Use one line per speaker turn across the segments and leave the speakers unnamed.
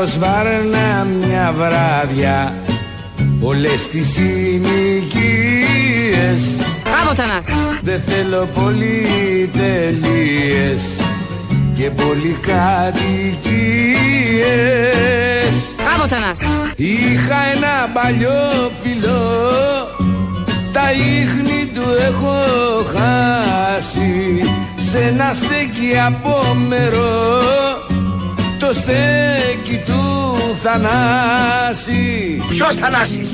Θα πάρω σβάρνα μια βράδια Όλες τις συνοικίες.
Μπράβο Θανάσης.
Δεν θέλω πολυτελείες Και πολυκατοικίες
Μπράβο Θανάσης.
Είχα ένα παλιό φιλό Τα ίχνη του έχω χάσει Σ' ένα στέκι απόμερο Το στέκι του Θανάση.
Ποιος Θανάσης;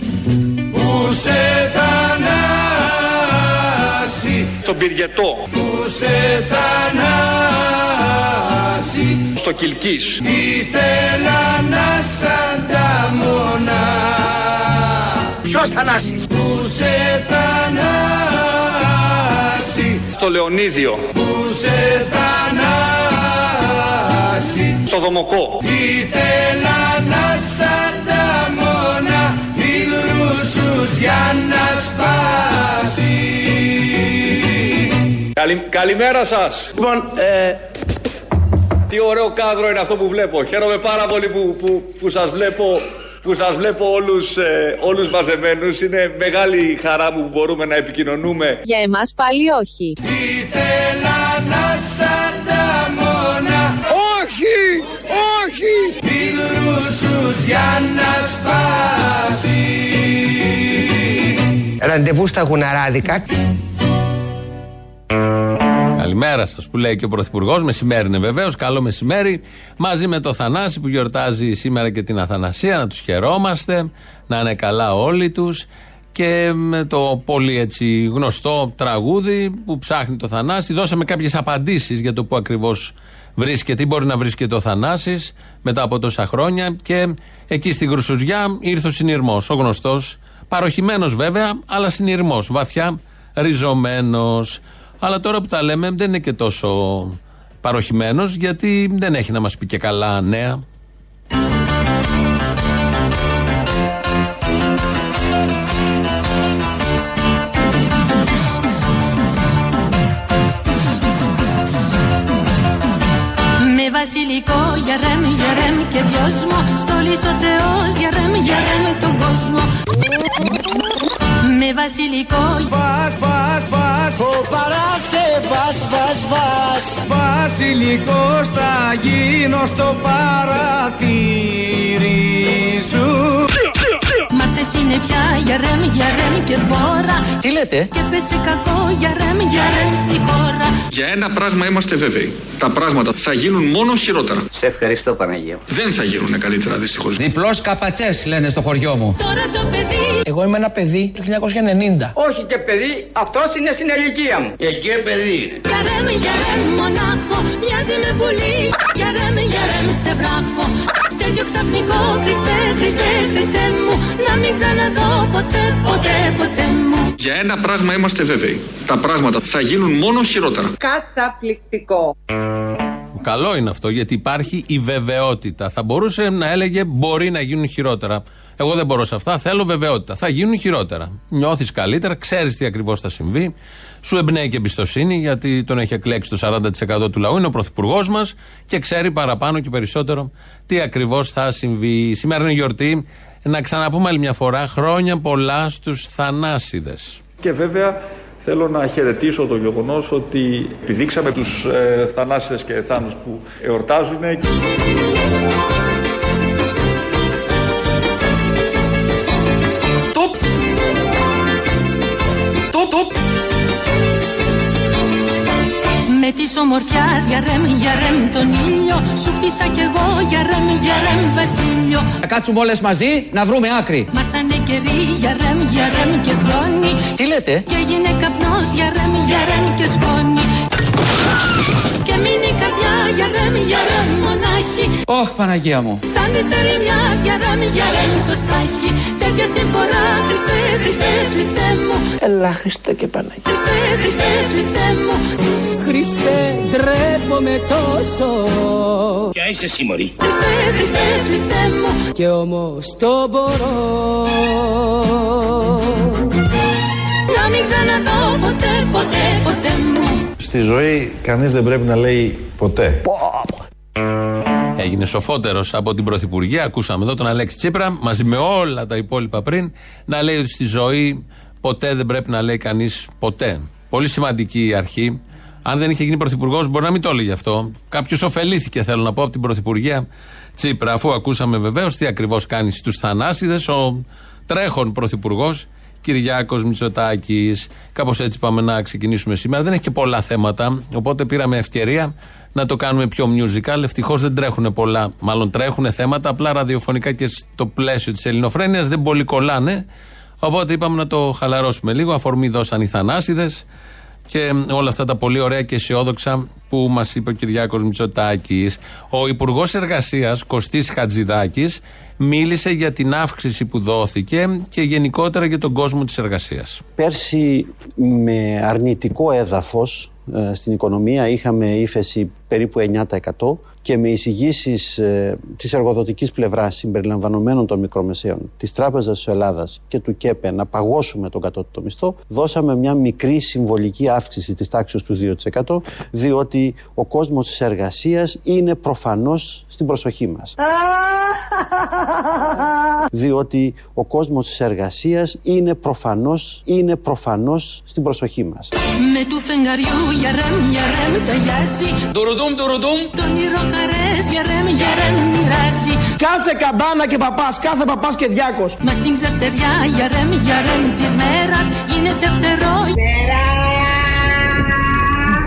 Που σε Θανάση.
Στον Πυριετό.
Που σε Θανάση.
Στο Κιλκής
Ήθελα να σαν τα μονά
Ποιος Θανάσης;
Που σε Θανάση.
Στο Λεωνίδιο.
Που σε Θανάση
Στο Δομοκό.
Ήθελα να σαν τα μόνα Υγρούσους για να σπάσει.
Καλη, Καλημέρα σας.
Λοιπόν, ε,
Τι ωραίο κάδρο είναι αυτό που βλέπω. Χαίρομαι πάρα πολύ που, που, που σας βλέπω που σας βλέπω όλους, ε, όλους μαζεμένους. Είναι μεγάλη χαρά μου που μπορούμε να επικοινωνούμε.
Για εμάς πάλι όχι.
Ήθελα για να σπάσει
Ραντεβού στα γουναράδικα.
Καλημέρα σας που λέει και ο Πρωθυπουργός. Μεσημέρι είναι βεβαίως. Καλό μεσημέρι. Μαζί με το Θανάση που γιορτάζει σήμερα και την Αθανασία. Να τους χαιρόμαστε. Να είναι καλά όλοι τους. Και με το πολύ έτσι γνωστό τραγούδι που ψάχνει το Θανάση. Δώσαμε κάποιες απαντήσεις για το που ακριβώς βρίσκεται ή μπορεί να βρίσκεται ο Θανάσης μετά από τόσα χρόνια. Και εκεί στην Κρουσουζιά ήρθε ο συνειρμός. Ο γνωστός. Παροχημένος βέβαια, αλλά συνειρμός. Βαθιά ριζωμένος. Αλλά τώρα που τα λέμε δεν είναι και τόσο παροχημένος γιατί δεν έχει να μας πει και καλά νέα.
Βασιλικό για ρεμ, για ρεμ και δυόσμο. Στολής ο Θεός για ρεμ, για ρεμ τον κόσμο. Με βασιλικό
Βας, βας, βας Ο Παρασκευάς, βας, βας Βασιλικός θα γίνω στο παραθύρι σου
Μάθε συννεφιά για ρεμ, για ρεμ και μπόρα
Τι λέτε,
Και πέσε κακό για ρεμ, για ρεμ στη χώρα
Για ένα πράγμα είμαστε βέβαιοι Τα πράγματα θα γίνουν μόνο χειρότερα
Σε ευχαριστώ Παναγία.
Δεν θα γίνουν καλύτερα δυστυχώς
Διπλός καπατσές λένε στο χωριό μου.
Τώρα το παιδί
Εγώ είμαι ένα παιδί του 1990.
Όχι και παιδί, αυτός είναι στην ηλικία μου.
Εκεί παιδί είναι.
Για ρεμ, για ρεμ μονάχο Μοιάζει με πουλί Για ρεμ, για ρεμ σε βράχο Τέτοιο ξαφνικό Χριστέ, Χριστέ, Χριστέ μου Να μην ξαναδώ ποτέ, ποτέ, ποτέ μου.
Για ένα πράγμα είμαστε βέβαιοι. Τα πράγματα θα γίνουν μόνο χειρότερα.
Καταπληκτικό.
Καλό είναι αυτό γιατί υπάρχει η βεβαιότητα. Θα μπορούσε να έλεγε μπορεί να γίνουν χειρότερα. Εγώ δεν μπορώ σε αυτά. Θέλω βεβαιότητα. Θα γίνουν χειρότερα. Νιώθεις καλύτερα, ξέρεις τι ακριβώς θα συμβεί. Σου εμπνέει και εμπιστοσύνη γιατί τον έχει εκλέξει το 40% του λαού. Είναι ο πρωθυπουργός μας και ξέρει παραπάνω και περισσότερο τι ακριβώς θα συμβεί. Σήμερα είναι γιορτή. Να ξαναπούμε άλλη μια φορά χρόνια πολλά στους Θανάσιδες.
Και βέβαια θέλω να χαιρετήσω το γεγονός ότι επιδείξαμε τους ε, θανάσιδες και θάνους που εορτάζουν
Τουπ! Τουπ! Τουπ!
Με τη ομορφιάς για ρεμ, για ρεμ τον ήλιο Σου χτίσα κι εγώ για ρεμ, για ρεμ βασίλειο
Να κάτσουμε όλες μαζί να βρούμε άκρη.
Μάθανε καιροί για ρεμ, για ρεμ και χρόνι
Τι λέτε,
Και έγινε καπνός για ρεμ, για ρεμ και σκόνη Και μείνει η καρδιά για ρεμ, για ρεμ μονάχη
Ωχ Παναγία μου.
Σαν της ερημιάς για ρεμ, για ρεμ το στάχι Τέτοια συμφορά Χριστέ, Χριστέ, Χριστέ μου
Ελά Χριστέ και Παναγία.
Χριστέ, Χριστέ, Χριστέ μου
Χριστέ, ντρέπομαι τόσο.
Ποια είσαι εσύ μωρή.
Χριστέ, Χριστέ, Χριστέ μου
Και όμως το μπορώ.
Να μην ξαναδώ ποτέ, ποτέ, ποτέ μου
Στη ζωή κανείς δεν πρέπει να λέει ποτέ.
Έγινε σοφότερος από την Πρωθυπουργία. Ακούσαμε εδώ τον Αλέξη Τσίπρα μαζί με όλα τα υπόλοιπα πριν να λέει ότι στη ζωή ποτέ δεν πρέπει να λέει κανείς ποτέ. Πολύ σημαντική η αρχή. Αν δεν είχε γίνει πρωθυπουργός, μπορεί να μην το έλεγε αυτό. Κάποιος ωφελήθηκε, θέλω να πω, από την Πρωθυπουργία Τσίπρα, αφού ακούσαμε βεβαίως τι ακριβώς κάνει στους Θανάσιδες ο τρέχον πρωθυπουργός Κυριάκος Μητσοτάκης. Κάπως έτσι πάμε να ξεκινήσουμε σήμερα. Δεν έχει και πολλά θέματα, οπότε πήραμε ευκαιρία να το κάνουμε πιο musical. Ευτυχώς δεν τρέχουν πολλά, μάλλον τρέχουν θέματα, απλά ραδιοφωνικά και στο πλαίσιο της ελληνοφρένειας δεν πολύ κολλάνε. Οπότε είπαμε να το χαλαρώσουμε λίγο. Αφορμή δώσαν οι Θανάσιδες και όλα αυτά τα πολύ ωραία και αισιόδοξα που μας είπε ο Κυριάκος Μητσοτάκης. Ο Υπουργός Εργασίας Κωστής Χατζηδάκης μίλησε για την αύξηση που δόθηκε και γενικότερα για τον κόσμο της εργασίας.
Πέρσι με αρνητικό έδαφος ε, στην οικονομία είχαμε ύφεση περίπου 9% και με εισηγήσεις ε, της εργοδοτικής πλευράς συμπεριλαμβανομένων των μικρομεσαίων, της Τράπεζας της Ελλάδας και του ΚΕΠΕ να παγώσουμε τον κατώτατο μισθό, δώσαμε μια μικρή συμβολική αύξηση της τάξης του 2%, διότι ο κόσμος της εργασίας είναι προφανώς στην προσοχή μας. διότι ο κόσμος της εργασίας είναι προφανώς, είναι προφανώς στην προσοχή μας.
Με του φεγγαριού για ρεμ, για ρεμ ταιριάζει
Τουρουδούμ, τουρουδούμ.
Το όνειρο χαρές για ρεμ, για ρεμ μοιράζει
Κάθε καμπάνα και παπάς, κάθε παπάς και διάκος.
Μα στην ξαστεριά για ρεμ, για ρεμ της μέρας γίνεται φτερό.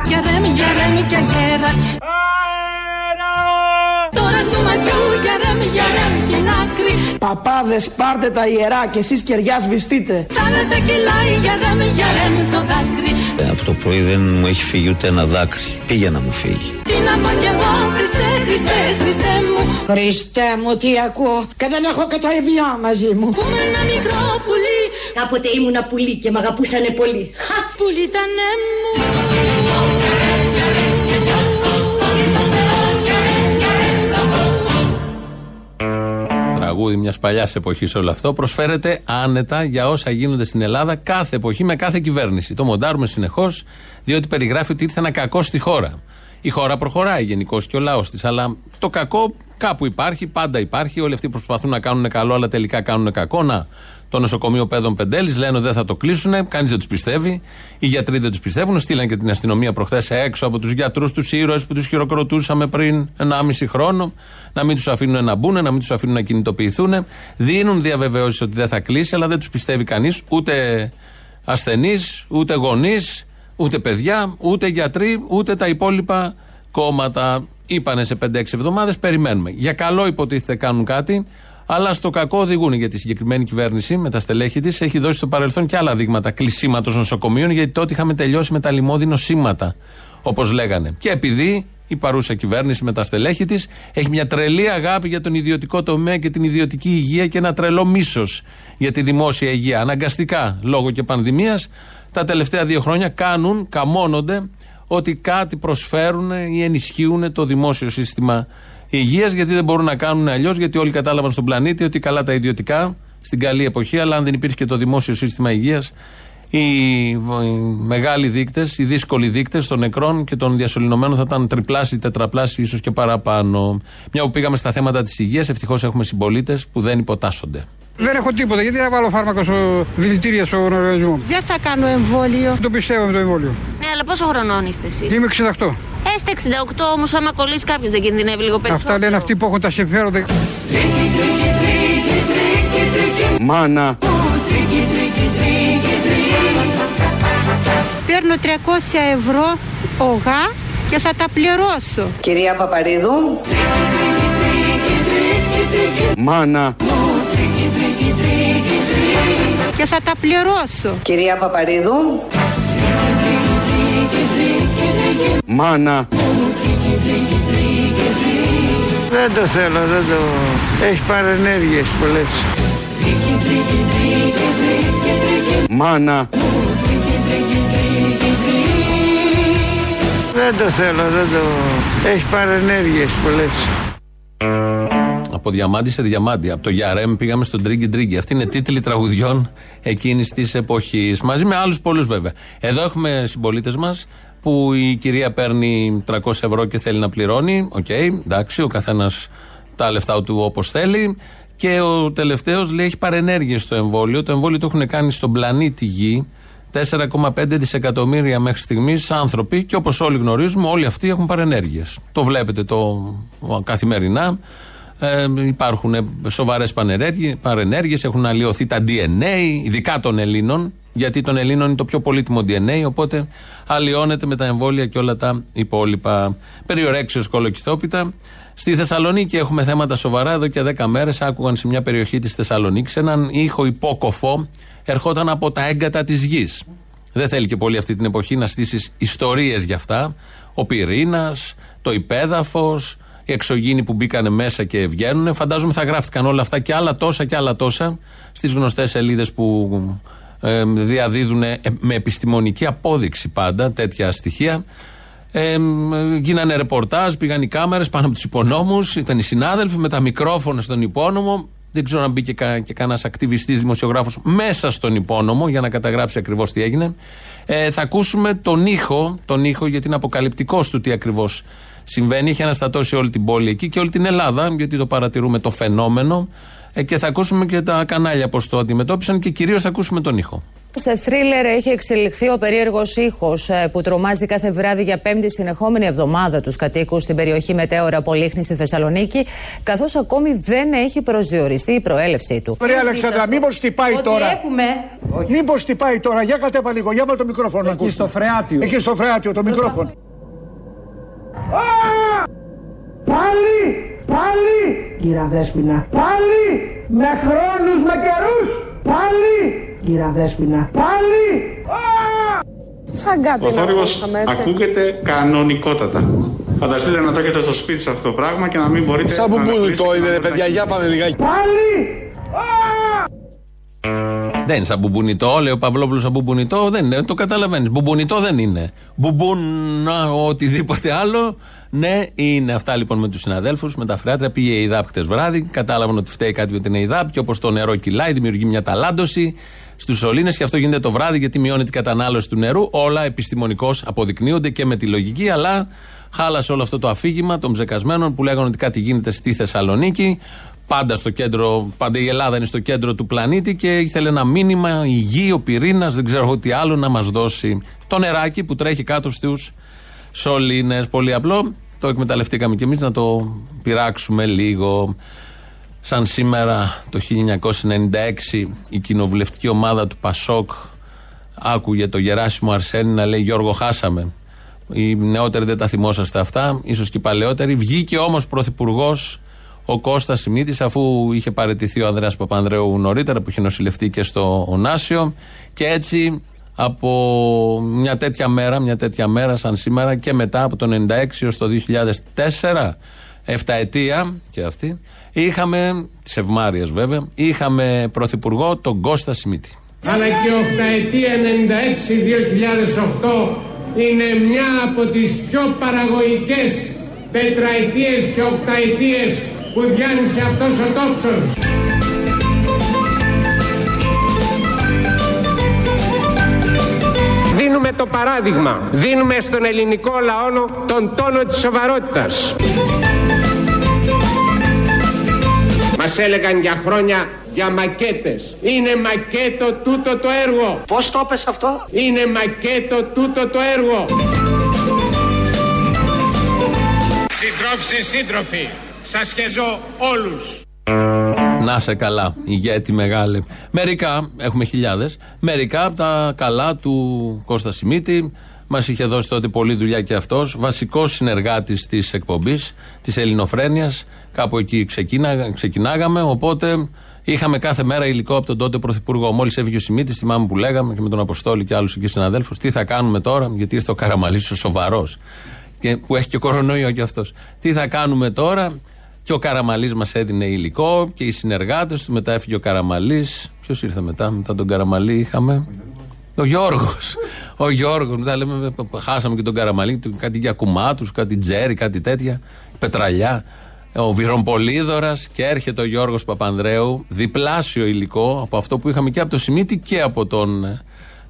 Για ρεμ, για ρεμ και αγέρας Τώρα στο ματιού για ρεμ, για ρεμ την άκρη
Παπάδες πάρτε τα ιερά και εσείς κεριά σβηστείτε.
Θάλασσα κυλάει για ρεμ, για ρεμ το δάκρυ
Από το πρωί δεν μου έχει φύγει ούτε ένα δάκρυ. Πήγε να μου φύγει.
Τι να πω κι εγώ Χριστέ, Χριστέ, Χριστέ μου
Χριστέ μου τι ακούω και δεν έχω και το ευγιά μαζί μου.
Που με ένα μικρό πουλί
Κάποτε ήμουνα πουλί και μ' αγαπούσανε πολύ.
Πουλί ήταν μου
Τραγούδι μιας παλιάς εποχής όλο αυτό. Προσφέρεται άνετα για όσα γίνονται στην Ελλάδα κάθε εποχή με κάθε κυβέρνηση. Το μοντάρουμε συνεχώς, διότι περιγράφει ότι ήρθε ένα κακό στη χώρα. Η χώρα προχωράει γενικώς και ο λαός της, αλλά το κακό κάπου υπάρχει, πάντα υπάρχει. Όλοι αυτοί προσπαθούν να κάνουν καλό, αλλά τελικά κάνουν κακό. Να, το νοσοκομείο Πέδων Πεντέλης λένε ότι δεν θα το κλείσουν, κανείς δεν τους πιστεύει. Οι γιατροί δεν τους πιστεύουν. Στείλαν και την αστυνομία προχθές έξω από τους γιατρούς, τους ήρωες που τους χειροκροτούσαμε πριν 1,5 χρόνο, να μην τους αφήνουν να μπουν, να μην τους αφήνουν να κινητοποιηθούν. Δίνουν διαβεβαιώσεις ότι δεν θα κλείσει, αλλά δεν τους πιστεύει κανείς, ούτε ασθενείς, ούτε γονείς, ούτε παιδιά, ούτε γιατροί, ούτε τα υπόλοιπα κόμματα. Είπανε σε 5-6 εβδομάδες, περιμένουμε. Για καλό υποτίθεται κάνουν κάτι, αλλά στο κακό οδηγούν γιατί η συγκεκριμένη κυβέρνηση με τα στελέχη της έχει δώσει στο παρελθόν και άλλα δείγματα κλεισίματος νοσοκομείων, γιατί τότε είχαμε τελειώσει με τα λιμώδη νοσήματα, όπως λέγανε. Και επειδή η παρούσα κυβέρνηση με τα στελέχη της έχει μια τρελή αγάπη για τον ιδιωτικό τομέα και την ιδιωτική υγεία και ένα τρελό μίσος για τη δημόσια υγεία. Αναγκαστικά, λόγω και πανδημίας, τα τελευταία δύο χρόνια κάνουν, καμώνονται ότι κάτι προσφέρουν ή ενισχύουν το δημόσιο σύστημα υγείας, γιατί δεν μπορούν να κάνουν αλλιώς, γιατί όλοι κατάλαβαν στον πλανήτη ότι καλά τα ιδιωτικά στην καλή εποχή, αλλά αν δεν υπήρχε και το δημόσιο σύστημα υγείας, οι μεγάλοι δείκτες, οι δύσκολοι δείκτες των νεκρών και των διασωληνωμένων θα ήταν τριπλάσιοι, τετραπλάσιοι, ίσως και παραπάνω. Μια που πήγαμε στα θέματα της υγείας, ευτυχώς έχουμε συμπολίτες που δεν υποτάσσονται.
Δεν έχω τίποτα. Γιατί να βάλω φάρμακα στο δηλητήρια στον οργανισμό;
Δεν θα κάνω εμβόλιο.
Δεν το πιστεύω με το εμβόλιο.
Ναι, αλλά πόσο χρονών είστε εσείς;
Είμαι 68.
Έστε 68 όμως, άμα κολλήσει κάποιος δεν κινδυνεύει λίγο περισσότερο.
Αυτά λένε αυτοί που έχουν τα συμφέροντα.
Μάνα,
Παίρνω 300 ευρώ ογά και θα τα πληρώσω.
Κυρία Παπαρίδου.
μάνα,
Και θα τα πληρώσω.
Κυρία Παπαρίδου.
μάνα,
Δεν το θέλω, δεν το... Έχει παρενέργειες πολλές.
μάνα,
Δεν το θέλω, δεν το... Έχει παρενέργειες πολλές.
Από διαμάντι σε διαμάντι. Από το Γιαρέμ πήγαμε στον Τρίγκι Τρίγκι. Αυτή είναι τίτλοι τραγουδιών εκείνης της εποχής. Μαζί με άλλους πολλούς βέβαια. Εδώ έχουμε συμπολίτες μας που η κυρία παίρνει 300 ευρώ και θέλει να πληρώνει. Οκ, εντάξει, ο καθένας τα λεφτά του όπως θέλει. Και ο τελευταίος λέει έχει παρενέργειες το εμβόλιο. Το εμβόλιο το έχουν κάνει στον πλανήτη Γη 4,5 δισεκατομμύρια μέχρι στιγμής άνθρωποι και όπως όλοι γνωρίζουμε, όλοι αυτοί έχουν παρενέργειες. Το βλέπετε το καθημερινά. Ε, υπάρχουν σοβαρές παρενέργειες, έχουν αλλοιωθεί τα DNA, ειδικά των Ελλήνων, γιατί των Ελλήνων είναι το πιο πολύτιμο DNA, οπότε αλλοιώνεται με τα εμβόλια και όλα τα υπόλοιπα. Περιορέξιος κολοκυθόπιτα. Στη Θεσσαλονίκη έχουμε θέματα σοβαρά. Εδώ και 10 μέρες άκουγαν σε μια περιοχή της Θεσσαλονίκης έναν ήχο υπόκοφο ερχόταν από τα έγκατα της γης. Δεν θέλει και πολύ αυτή την εποχή να στήσεις ιστορίες για αυτά. Ο πυρήνας, το υπέδαφος, οι εξωγήινοι που μπήκαν μέσα και βγαίνουν. Φαντάζομαι θα γράφτηκαν όλα αυτά και άλλα τόσα και άλλα τόσα στις γνωστές σελίδες που ε, διαδίδουν με επιστημονική απόδειξη πάντα τέτοια στοιχεία. Ε, γίνανε ρεπορτάζ, πήγαν οι κάμερες πάνω από τους υπονόμους, ήταν οι συνάδελφοι με τα μικρόφωνα στον υπόνομο. Δεν ξέρω αν μπήκε κα, και κανένας ακτιβιστής δημοσιογράφος μέσα στον υπόνομο για να καταγράψει ακριβώς τι έγινε. Ε, θα ακούσουμε τον ήχο, τον ήχο γιατί είναι αποκαλυπτικός του τι ακριβώς συμβαίνει. Έχει αναστατώσει όλη την πόλη εκεί και όλη την Ελλάδα, γιατί το παρατηρούμε το φαινόμενο. Ε, και θα ακούσουμε και τα κανάλια πώς το αντιμετώπισαν και κυρίως θα ακούσουμε τον ήχο.
Σε θρίλερ έχει εξελιχθεί ο περίεργος ήχος που τρομάζει κάθε βράδυ για πέμπτη συνεχόμενη εβδομάδα τους κατοίκους στην περιοχή Μετέωρα Πολύχνη στη Θεσσαλονίκη, καθώς ακόμη δεν έχει προσδιοριστεί η προέλευσή του.
Ωραία, Αλεξάνδρα, μήπως τυπάει
Ότι
τώρα;
έχουμε.
Μήπως τυπάει τώρα; Για κατέβα λίγο, για με το μικρόφωνο. Εκεί στο φρεάτιο. Εκεί στο φρεάτιο, το μικρόφωνο.
Πάλι, πάλι, κύρα Δέσποινα. Πάλι, με χρόνους, με καιρούς. Πάλι, κύρα Δέσποινα. Πάλι.
Σαν κάτι
Ο
να
θόρυβος
ακούσαμε έτσι.
ακούγεται κανονικότατα. Φανταστείτε να το έχετε στο σπίτι σας αυτό το πράγμα και να μην μπορείτε
Σαν
να
μπουμπούνιτο είναι ρε παιδιά, για πάμε λιγάκι.
Πάλι.
Δεν είναι σαν μπουμπουνιτό, λέει ο Παυλόπουλος σαν μπουμπουνιτό. Δεν είναι, το καταλαβαίνεις. Μπουμπουνιτό δεν είναι. Μπουμπούνα, οτιδήποτε άλλο. Ναι, είναι αυτά λοιπόν με τους συναδέλφους, με τα φρεάτρια. Πήγε η ΕΙΔΑΠ χτες βράδυ. Κατάλαβαν ότι φταίει κάτι με την ΕΙΔΑΠ και όπως το νερό κυλάει, δημιουργεί μια ταλάντωση στους σωλήνες και αυτό γίνεται το βράδυ γιατί μειώνει την κατανάλωση του νερού. Όλα επιστημονικώς αποδεικνύονται και με τη λογική, αλλά χάλασε όλο αυτό το αφήγημα των ψεκασμένων που λέγανε ότι κάτι γίνεται στη Θεσσαλονίκη. Πάντα στο κέντρο, πάντα η Ελλάδα είναι στο κέντρο του πλανήτη και ήθελε ένα μήνυμα, η γη, ο πυρήνας, δεν ξέρω τι άλλο να μας δώσει. Το νεράκι που τρέχει κάτω στους σωλήνες. Πολύ απλό. Το εκμεταλλευτήκαμε κι εμείς να το πειράξουμε λίγο. Σαν σήμερα το 1996 η κοινοβουλευτική ομάδα του Πασόκ άκουγε το Γεράσιμο Αρσένη να λέει Γιώργο χάσαμε. Οι νεότεροι δεν τα θυμόσαστε αυτά, ίσως και οι παλαιότεροι. Βγήκε όμως πρωθυπουργός ο Κώστας Σιμίτης, αφού είχε παραιτηθεί ο Ανδρέας Παπανδρέου νωρίτερα, που είχε νοσηλευτεί και στο Ονάσιο. Και έτσι από μια τέτοια μέρα, μια τέτοια μέρα σαν σήμερα και μετά από το 96 έως το 2004, εφταετία και αυτή, είχαμε, τις ευμάριες βέβαια, είχαμε πρωθυπουργό τον Κώστα Σιμίτη.
αλλά και οχταετία 96-2008 είναι μια από τις πιο παραγωγικές τετραετίες και οκταετίες που διάνυσε αυτός ο τόξος. Δίνουμε το παράδειγμα, δίνουμε στον ελληνικό λαό τον τόνο της σοβαρότητας. Μας έλεγαν για χρόνια για μακέτες. Είναι μακέτο τούτο το έργο.
Πώς το έπες αυτό;
Είναι μακέτο τούτο το έργο. Συντρόφοι σύντροφοι, σας χεζώ όλους.
Να σε καλά, ηγέτη μεγάλη. Μερικά, έχουμε χιλιάδες, μερικά από τα καλά του Κώστα Σιμίτη. Μας είχε δώσει τότε πολλή δουλειά και αυτός. Βασικός συνεργάτης της εκπομπής, της Ελληνοφρένειας. Κάπου εκεί ξεκίνα, ξεκινάγαμε. Οπότε είχαμε κάθε μέρα υλικό από τον τότε Πρωθυπουργό. Μόλις έφυγε ο Σιμίτης, θυμάμαι που λέγαμε και με τον Αποστόλη και άλλους εκεί συναδέλφους, τι θα κάνουμε τώρα, γιατί ήρθε ο Καραμαλής ο σοβαρός. Που έχει και κορονοϊό κι αυτός. Τι θα κάνουμε τώρα, και ο Καραμαλής μας έδινε υλικό και οι συνεργάτες του. Μετά έφυγε ο Καραμαλής. Ποιος ήρθε μετά, μετά τον Καραμαλή είχαμε. Ο Γιώργος. Ο Γιώργος. Μετά λέμε, χάσαμε και τον Καραμαλή. του- Κάτι για κουμάτους, κάτι τζέρι, κάτι τέτοια. Πετραλιά. ο Βυρομπολίδωρας και έρχεται ο Γιώργος Παπανδρέου, διπλάσιο υλικό από αυτό που είχαμε και από το Σιμίτη και από τον ε,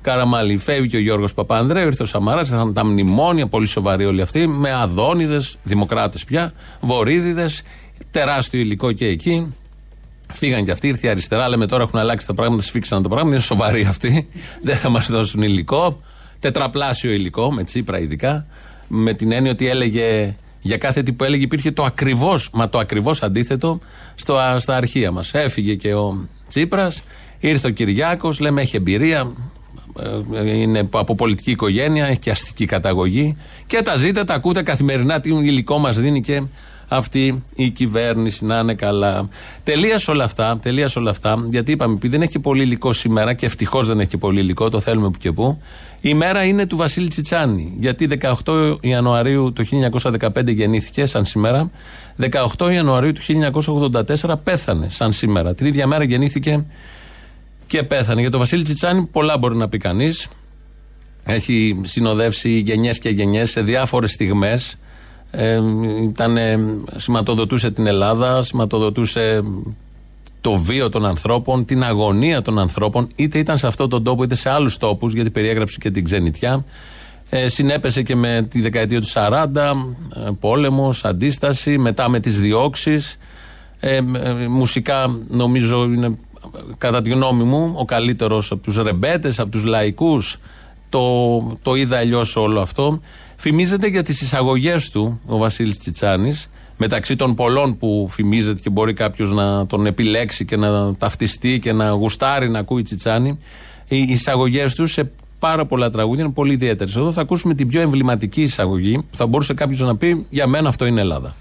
Καραμαλή. Φεύγει και ο Γιώργος Παπανδρέου, ήρθε ο Σαμαρά, ήταν τα μνημόνια, πολύ σοβαροί όλοι αυτοί, με αδόνιδες, δημοκράτες πια, βορύδιδες, τεράστιο υλικό και εκεί. Φύγαν και αυτοί, ήρθε η αριστερά. Λέμε τώρα έχουν αλλάξει τα πράγματα, σφίξαν τα πράγματα. Είναι σοβαροί αυτοί. Δεν θα μας δώσουν υλικό. Τετραπλάσιο υλικό, με τσίπρα ειδικά. Με την έννοια ότι έλεγε για κάθε τι που έλεγε υπήρχε το ακριβώς, μα το ακριβώς αντίθετο στο, στα αρχεία μας. Έφυγε και ο Τσίπρας, ήρθε ο Κυριάκος, λέμε έχει εμπειρία, ε, είναι από πολιτική οικογένεια, έχει και αστική καταγωγή και τα ζείτε, τα ακούτε καθημερινά, τι υλικό μας δίνει και αυτή η κυβέρνηση να είναι καλά. Τελεία όλα αυτά, τελεία όλα αυτά, γιατί είπαμε, επειδή δεν έχει και πολύ υλικό σήμερα και ευτυχώς δεν έχει και πολύ υλικό, το θέλουμε που και που. Η μέρα είναι του Βασίλη Τσιτσάνη. Γιατί 18 Ιανουαρίου του 1915 γεννήθηκε, σαν σήμερα. 18 Ιανουαρίου του 1984 πέθανε, σαν σήμερα. Την ίδια μέρα γεννήθηκε και πέθανε. Για τον Βασίλη Τσιτσάνη πολλά μπορεί να πει κανείς. Έχει συνοδεύσει γενιές και γενιές σε διάφορες στιγμές ε, ήταν, σηματοδοτούσε την Ελλάδα, σηματοδοτούσε το βίο των ανθρώπων, την αγωνία των ανθρώπων, είτε ήταν σε αυτόν τον τόπο είτε σε άλλους τόπους, γιατί περιέγραψε και την ξενιτιά. Ε, συνέπεσε και με τη δεκαετία του 40, ε, πόλεμος, αντίσταση, μετά με τις διώξεις. Ε, ε, μουσικά νομίζω είναι κατά τη γνώμη μου ο καλύτερος από τους ρεμπέτες, από τους λαϊκούς. Το, το είδα αλλιώς όλο αυτό. Φημίζεται για τις εισαγωγές του ο Βασίλης Τσιτσάνης, μεταξύ των πολλών που φημίζεται και μπορεί κάποιος να τον επιλέξει και να ταυτιστεί και να γουστάρει να ακούει Τσιτσάνη. Οι εισαγωγές του σε πάρα πολλά τραγούδια είναι πολύ ιδιαίτερες. Εδώ θα ακούσουμε την πιο εμβληματική εισαγωγή που θα μπορούσε κάποιος να πει: Για μένα αυτό είναι Ελλάδα.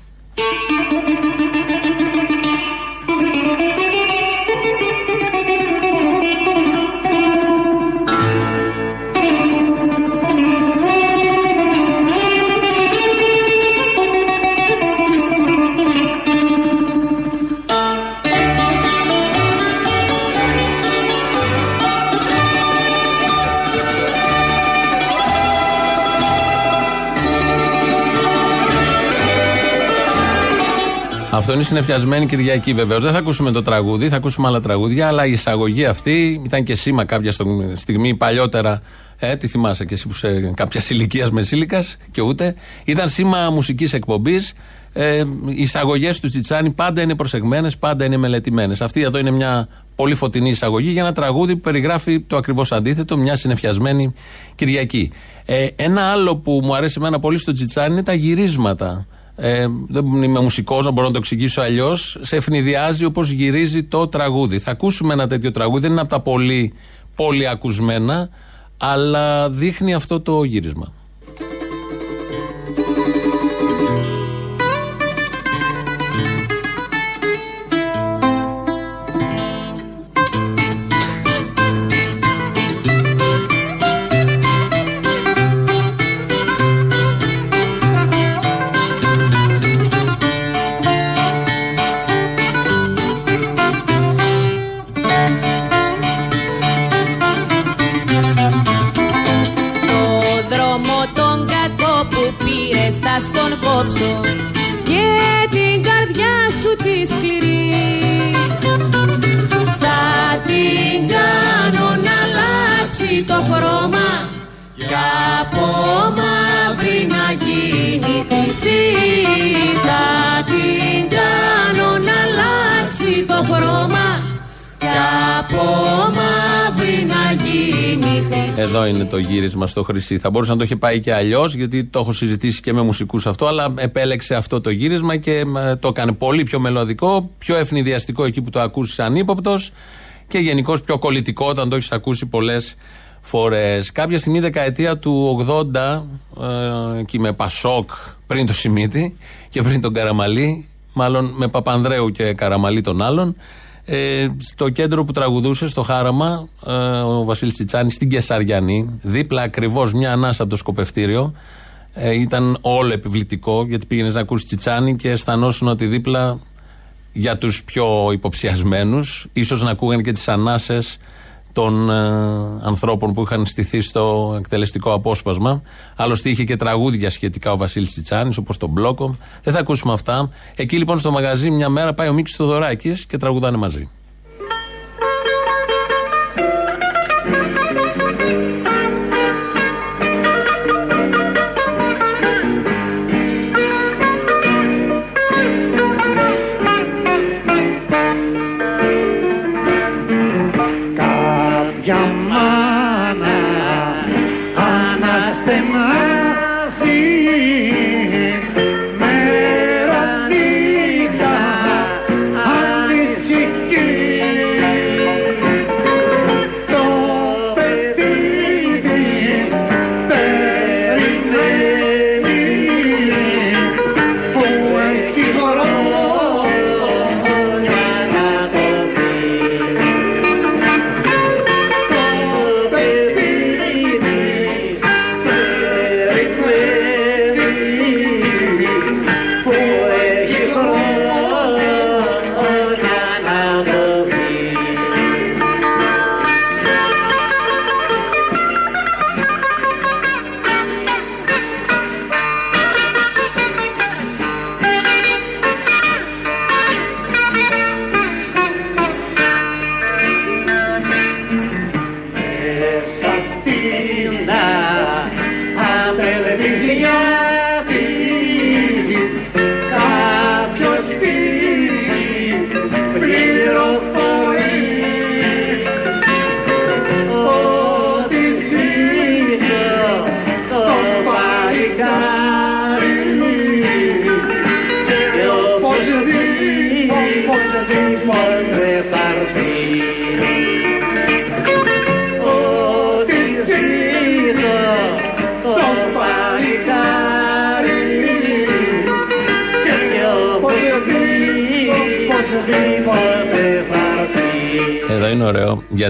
Αυτό είναι συνεφιασμένη Κυριακή βεβαίως. Δεν θα ακούσουμε το τραγούδι, θα ακούσουμε άλλα τραγούδια, αλλά η εισαγωγή αυτή ήταν και σήμα κάποια στιγμή παλιότερα. Ε, τι θυμάσαι και εσύ που σε κάποια ηλικίας μεσήλικα και ούτε. Ήταν σήμα μουσικής εκπομπής. Ε, οι εισαγωγές του Τσιτσάνι πάντα είναι προσεγμένες, πάντα είναι μελετημένες. Αυτή εδώ είναι μια πολύ φωτεινή εισαγωγή για ένα τραγούδι που περιγράφει το ακριβώς αντίθετο, μια συνεφιασμένη Κυριακή. Ε, ένα άλλο που μου αρέσει εμένα πολύ στο Τσιτσάνι είναι τα γυρίσματα. Ε, δεν είμαι μουσικός, να μπορώ να το εξηγήσω αλλιώς. Σε ευνηδιάζει όπως γυρίζει το τραγούδι. Θα ακούσουμε ένα τέτοιο τραγούδι, δεν είναι από τα πολύ, πολύ ακουσμένα, αλλά δείχνει αυτό το γύρισμα. Εδώ είναι το γύρισμα στο Χρυσή. Θα μπορούσε να το είχε πάει και αλλιώς, γιατί το έχω συζητήσει και με μουσικούς αυτό, αλλά επέλεξε αυτό το γύρισμα και το έκανε πολύ πιο μελωδικό, πιο ευνηδιαστικό εκεί που το ακούσεις ανύποπτος και γενικώς πιο κολλητικό όταν το έχεις ακούσει πολλές φορές. Κάποια στιγμή, δεκαετία του 80, ε, εκεί με Πασόκ, πριν το Σιμίτι και πριν τον Καραμαλή, μάλλον με Παπανδρέου και Καραμαλή τον άλλον, ε, στο κέντρο που τραγουδούσε, στο Χάραμα, ε, ο Βασίλης Τσιτσάνης στην Κεσαριανή, δίπλα ακριβώς μια ανάσα από το σκοπευτήριο. Ε, ήταν όλο επιβλητικό, γιατί πήγαινες να ακούσεις Τσιτσάνη και αισθανόσουν ότι δίπλα για τους πιο υποψιασμένους, ίσως να ακούγαν και τις ανάσες των ε, ανθρώπων που είχαν στηθεί στο εκτελεστικό απόσπασμα. Άλλωστε είχε και τραγούδια σχετικά ο Βασίλης Τσιτσάνης, όπως τον Μπλόκο. Δεν θα ακούσουμε αυτά. Εκεί λοιπόν στο μαγαζί μια μέρα πάει ο Μίκη Θοδωράκης και τραγουδάνε μαζί.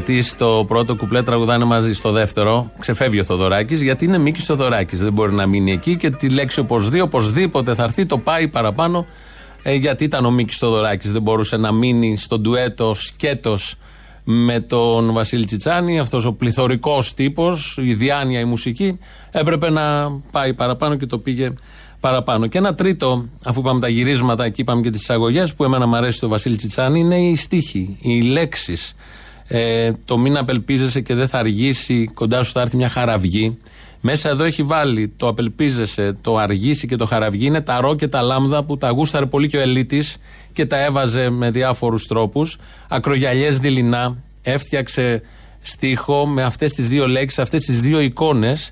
Γιατί στο πρώτο κουπλέ τραγουδάνε μαζί. Στο δεύτερο ξεφεύγει ο Θοδωράκης. Γιατί είναι Μίκης Θοδωράκης. Δεν μπορεί να μείνει εκεί και τη λέξη οπωσδήποτε, οπωσδήποτε θα έρθει. Το πάει παραπάνω. Ε, γιατί ήταν ο Μίκης Θοδωράκης. Δεν μπορούσε να μείνει στο ντουέτο σκέτος με τον Βασίλη Τσιτσάνη. Αυτός ο πληθωρικός τύπος, η διάνοια, η μουσική. Έπρεπε να πάει παραπάνω και το πήγε παραπάνω. Και ένα τρίτο, αφού είπαμε τα γυρίσματα και είπαμε και τις εισαγωγές, που εμένα μου αρέσει το Βασίλη Τσιτσάνη, είναι οι στίχοι, οι λέξεις. Ε, το μην απελπίζεσαι και δεν θα αργήσει, κοντά σου θα έρθει μια χαραυγή. Μέσα εδώ έχει βάλει το απελπίζεσαι, το αργήσει και το χαραυγή. Είναι τα ρο και τα λάμδα που τα γούσταρε πολύ και ο Ελίτης και τα έβαζε με διάφορους τρόπους. Ακρογιαλιές δειλινά. Έφτιαξε στίχο με αυτές τις δύο λέξεις, αυτές τις δύο εικόνες.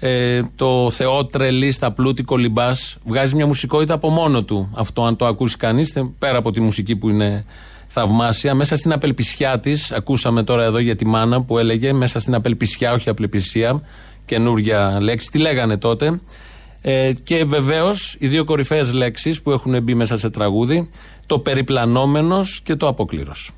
Ε, το Θεό τρελή στα πλούτη κολυμπάς βγάζει μια μουσικότητα από μόνο του. Αυτό, αν το ακούσει κανείς, πέρα από τη μουσική που είναι θαυμάσια, μέσα στην απελπισιά της, ακούσαμε τώρα εδώ για τη μάνα που έλεγε μέσα στην απελπισιά, όχι απελπισία, καινούργια λέξη. Τι λέγανε τότε. Ε, και βεβαίως οι δύο κορυφαίες λέξεις που έχουν μπει μέσα σε τραγούδι, το περιπλανόμενος και το αποκλήρωση.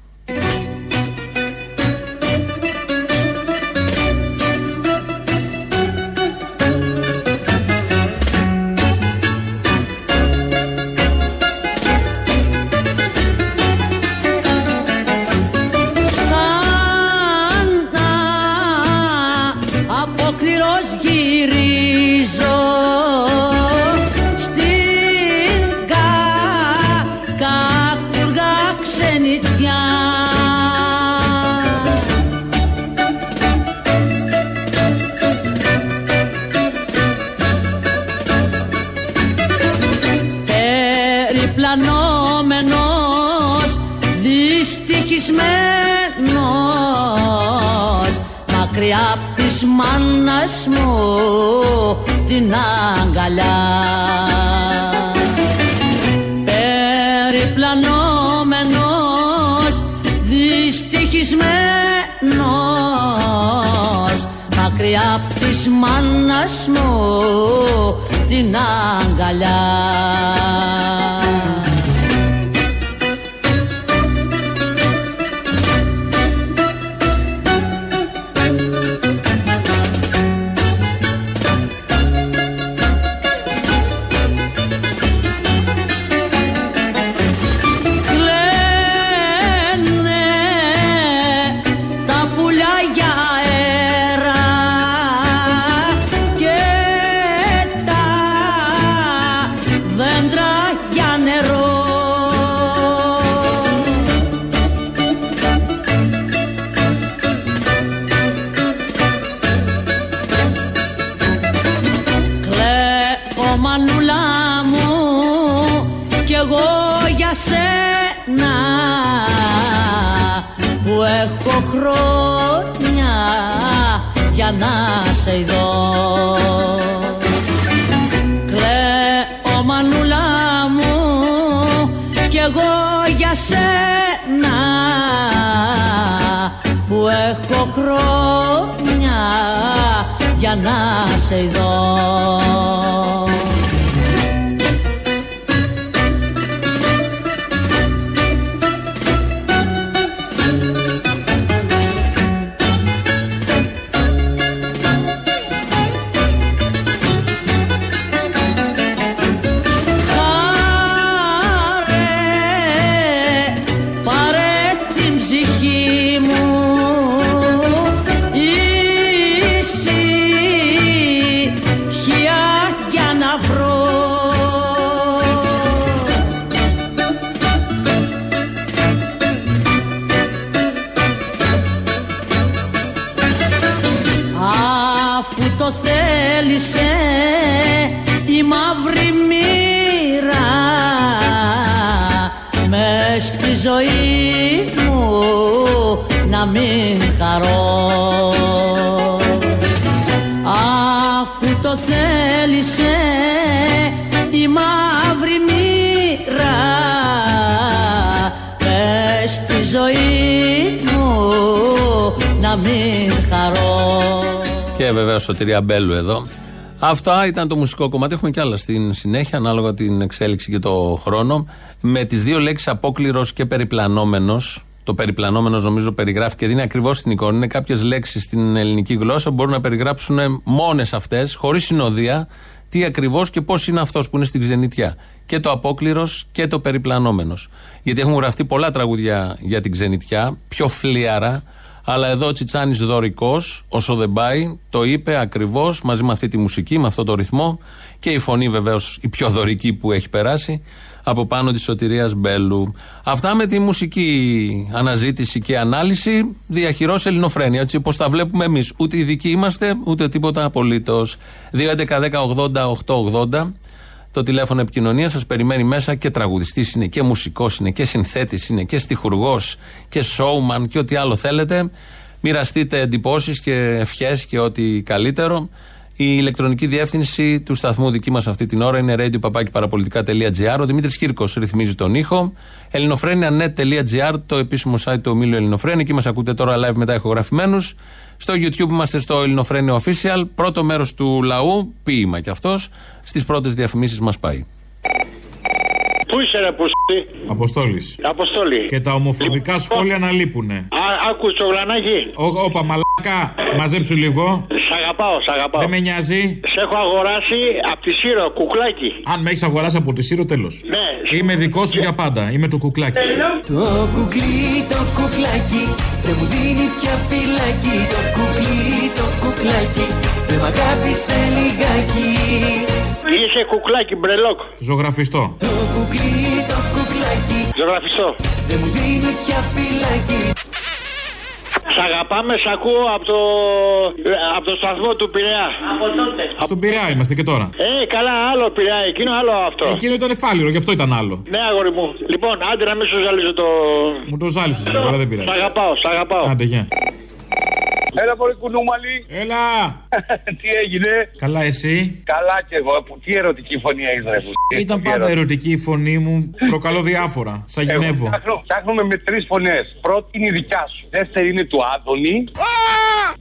Περιπλανόμενος, δυστυχισμένος. Μακριά απ' της μάνας μου την αγκαλιά. Περιπλανόμενος, δυστυχισμένος. Μακριά απ' της μάνας μου την αγκαλιά που έχω χρόνια για να σε ειδώ
Και βεβαίω σωτηρία Μπέλου εδώ. Αυτά ήταν το μουσικό κομμάτι. Έχουμε κι άλλα στην συνέχεια, ανάλογα την εξέλιξη και το χρόνο. Με τις δύο λέξεις απόκληρος και περιπλανόμενος. Το περιπλανόμενος νομίζω περιγράφει και δίνει ακριβώς την εικόνα. Είναι κάποιες λέξεις στην ελληνική γλώσσα που μπορούν να περιγράψουν μόνες αυτές, χωρίς συνοδεία, τι ακριβώς και πώς είναι αυτός που είναι στην ξενιτιά. Και το απόκληρος και το περιπλανόμενος. Γιατί έχουν γραφτεί πολλά τραγουδιά για την ξενιτιά, πιο φλίαρα, αλλά εδώ ο Τσιτσάνης δωρικός, όσο δεν πάει, το είπε ακριβώς μαζί με αυτή τη μουσική, με αυτό το ρυθμό και η φωνή βεβαίως η πιο δωρική που έχει περάσει από πάνω της σωτηρίας Μπέλου. Αυτά με τη μουσική αναζήτηση και ανάλυση διαχειρός Ελληνοφρένια, έτσι όπως τα βλέπουμε εμείς. Ούτε ειδικοί είμαστε, ούτε τίποτα απολύτως. 2.11.10.80.880 το τηλέφωνο επικοινωνίας σας περιμένει μέσα και τραγουδιστής είναι και μουσικός είναι και συνθέτης είναι και στιχουργός και showman και ό,τι άλλο θέλετε. Μοιραστείτε εντυπώσεις και ευχές και ό,τι καλύτερο. Η ηλεκτρονική διεύθυνση του σταθμού δική μας αυτή την ώρα είναι radio.parapolitica.gr. Ο Δημήτρης Κύρκος ρυθμίζει τον ήχο. ελληνοφρένια.net.gr, το επίσημο site του ομίλου Ελληνοφρένια. Εκεί μας ακούτε τώρα live μετά ηχογραφημένους. Στο YouTube είμαστε στο Ελληνοφρένια Official. Πρώτο μέρος του λαού, ποίημα κι αυτός. Στις πρώτες διαφημίσεις μας πάει.
Πού είσαι ρε πουσί;
Αποστόλης.
Αποστόλη.
Και τα ομοφοβικά σχόλια να λείπουνε.
Α, άκου το γρανάκι.
Όπα, μαλάκα, μαζέψου λίγο.
Σ' αγαπάω, σ' αγαπάω.
Δεν με νοιάζει.
Σε έχω αγοράσει από τη Σύρο, κουκλάκι.
Αν με έχεις αγοράσει από τη Σύρο, τέλος.
Ναι.
Είμαι δικός σου για πάντα. Είμαι το κουκλάκι σου.
Το κουκλί, το κουκλάκι Δεν μου δίνει πια φυλάκι Το κουκλί, το κουκλάκι Δεν μ' αγάπησε λιγάκι
Είσαι κουκλάκι, μπρελόκ.
Ζωγραφιστό.
Το κουκλί, το κουκλάκι
Ζωγραφιστό.
Δεν μου δίνει πια φυλάκι
Σ' αγαπάμε, σ' ακούω από το, από το σταθμό του Πειραιά. Από τότε.
Στον Πειραιά είμαστε και τώρα.
Ε, καλά, άλλο Πειραιά, εκείνο άλλο αυτό.
Εκείνο ήταν φάλιρο, γι' αυτό ήταν άλλο.
Ναι, αγόρι μου. Λοιπόν, άντε να μην σου ζαλίζω το.
Μου το ζάλισες λίγο, αλλά δεν
Σ'
πειράζει.
αγαπάω, σ' αγαπάω.
Άντε, γεια.
Έλα πολύ κουνούμαλη.
Έλα.
Τι έγινε;
Καλά, εσύ;
Καλά κι εγώ. Που- Τι ερωτική φωνή έχεις ρε φου-
Ήταν
Τι
πάντα
ερωτική.
ερωτική η φωνή μου. Προκαλώ διάφορα. Σα
Εγώ
γυνεύω.
φτιάχνω- Φτιάχνουμε με τρεις φωνές. Πρώτη είναι η δικιά σου. Δεύτερη είναι του Άδωνη.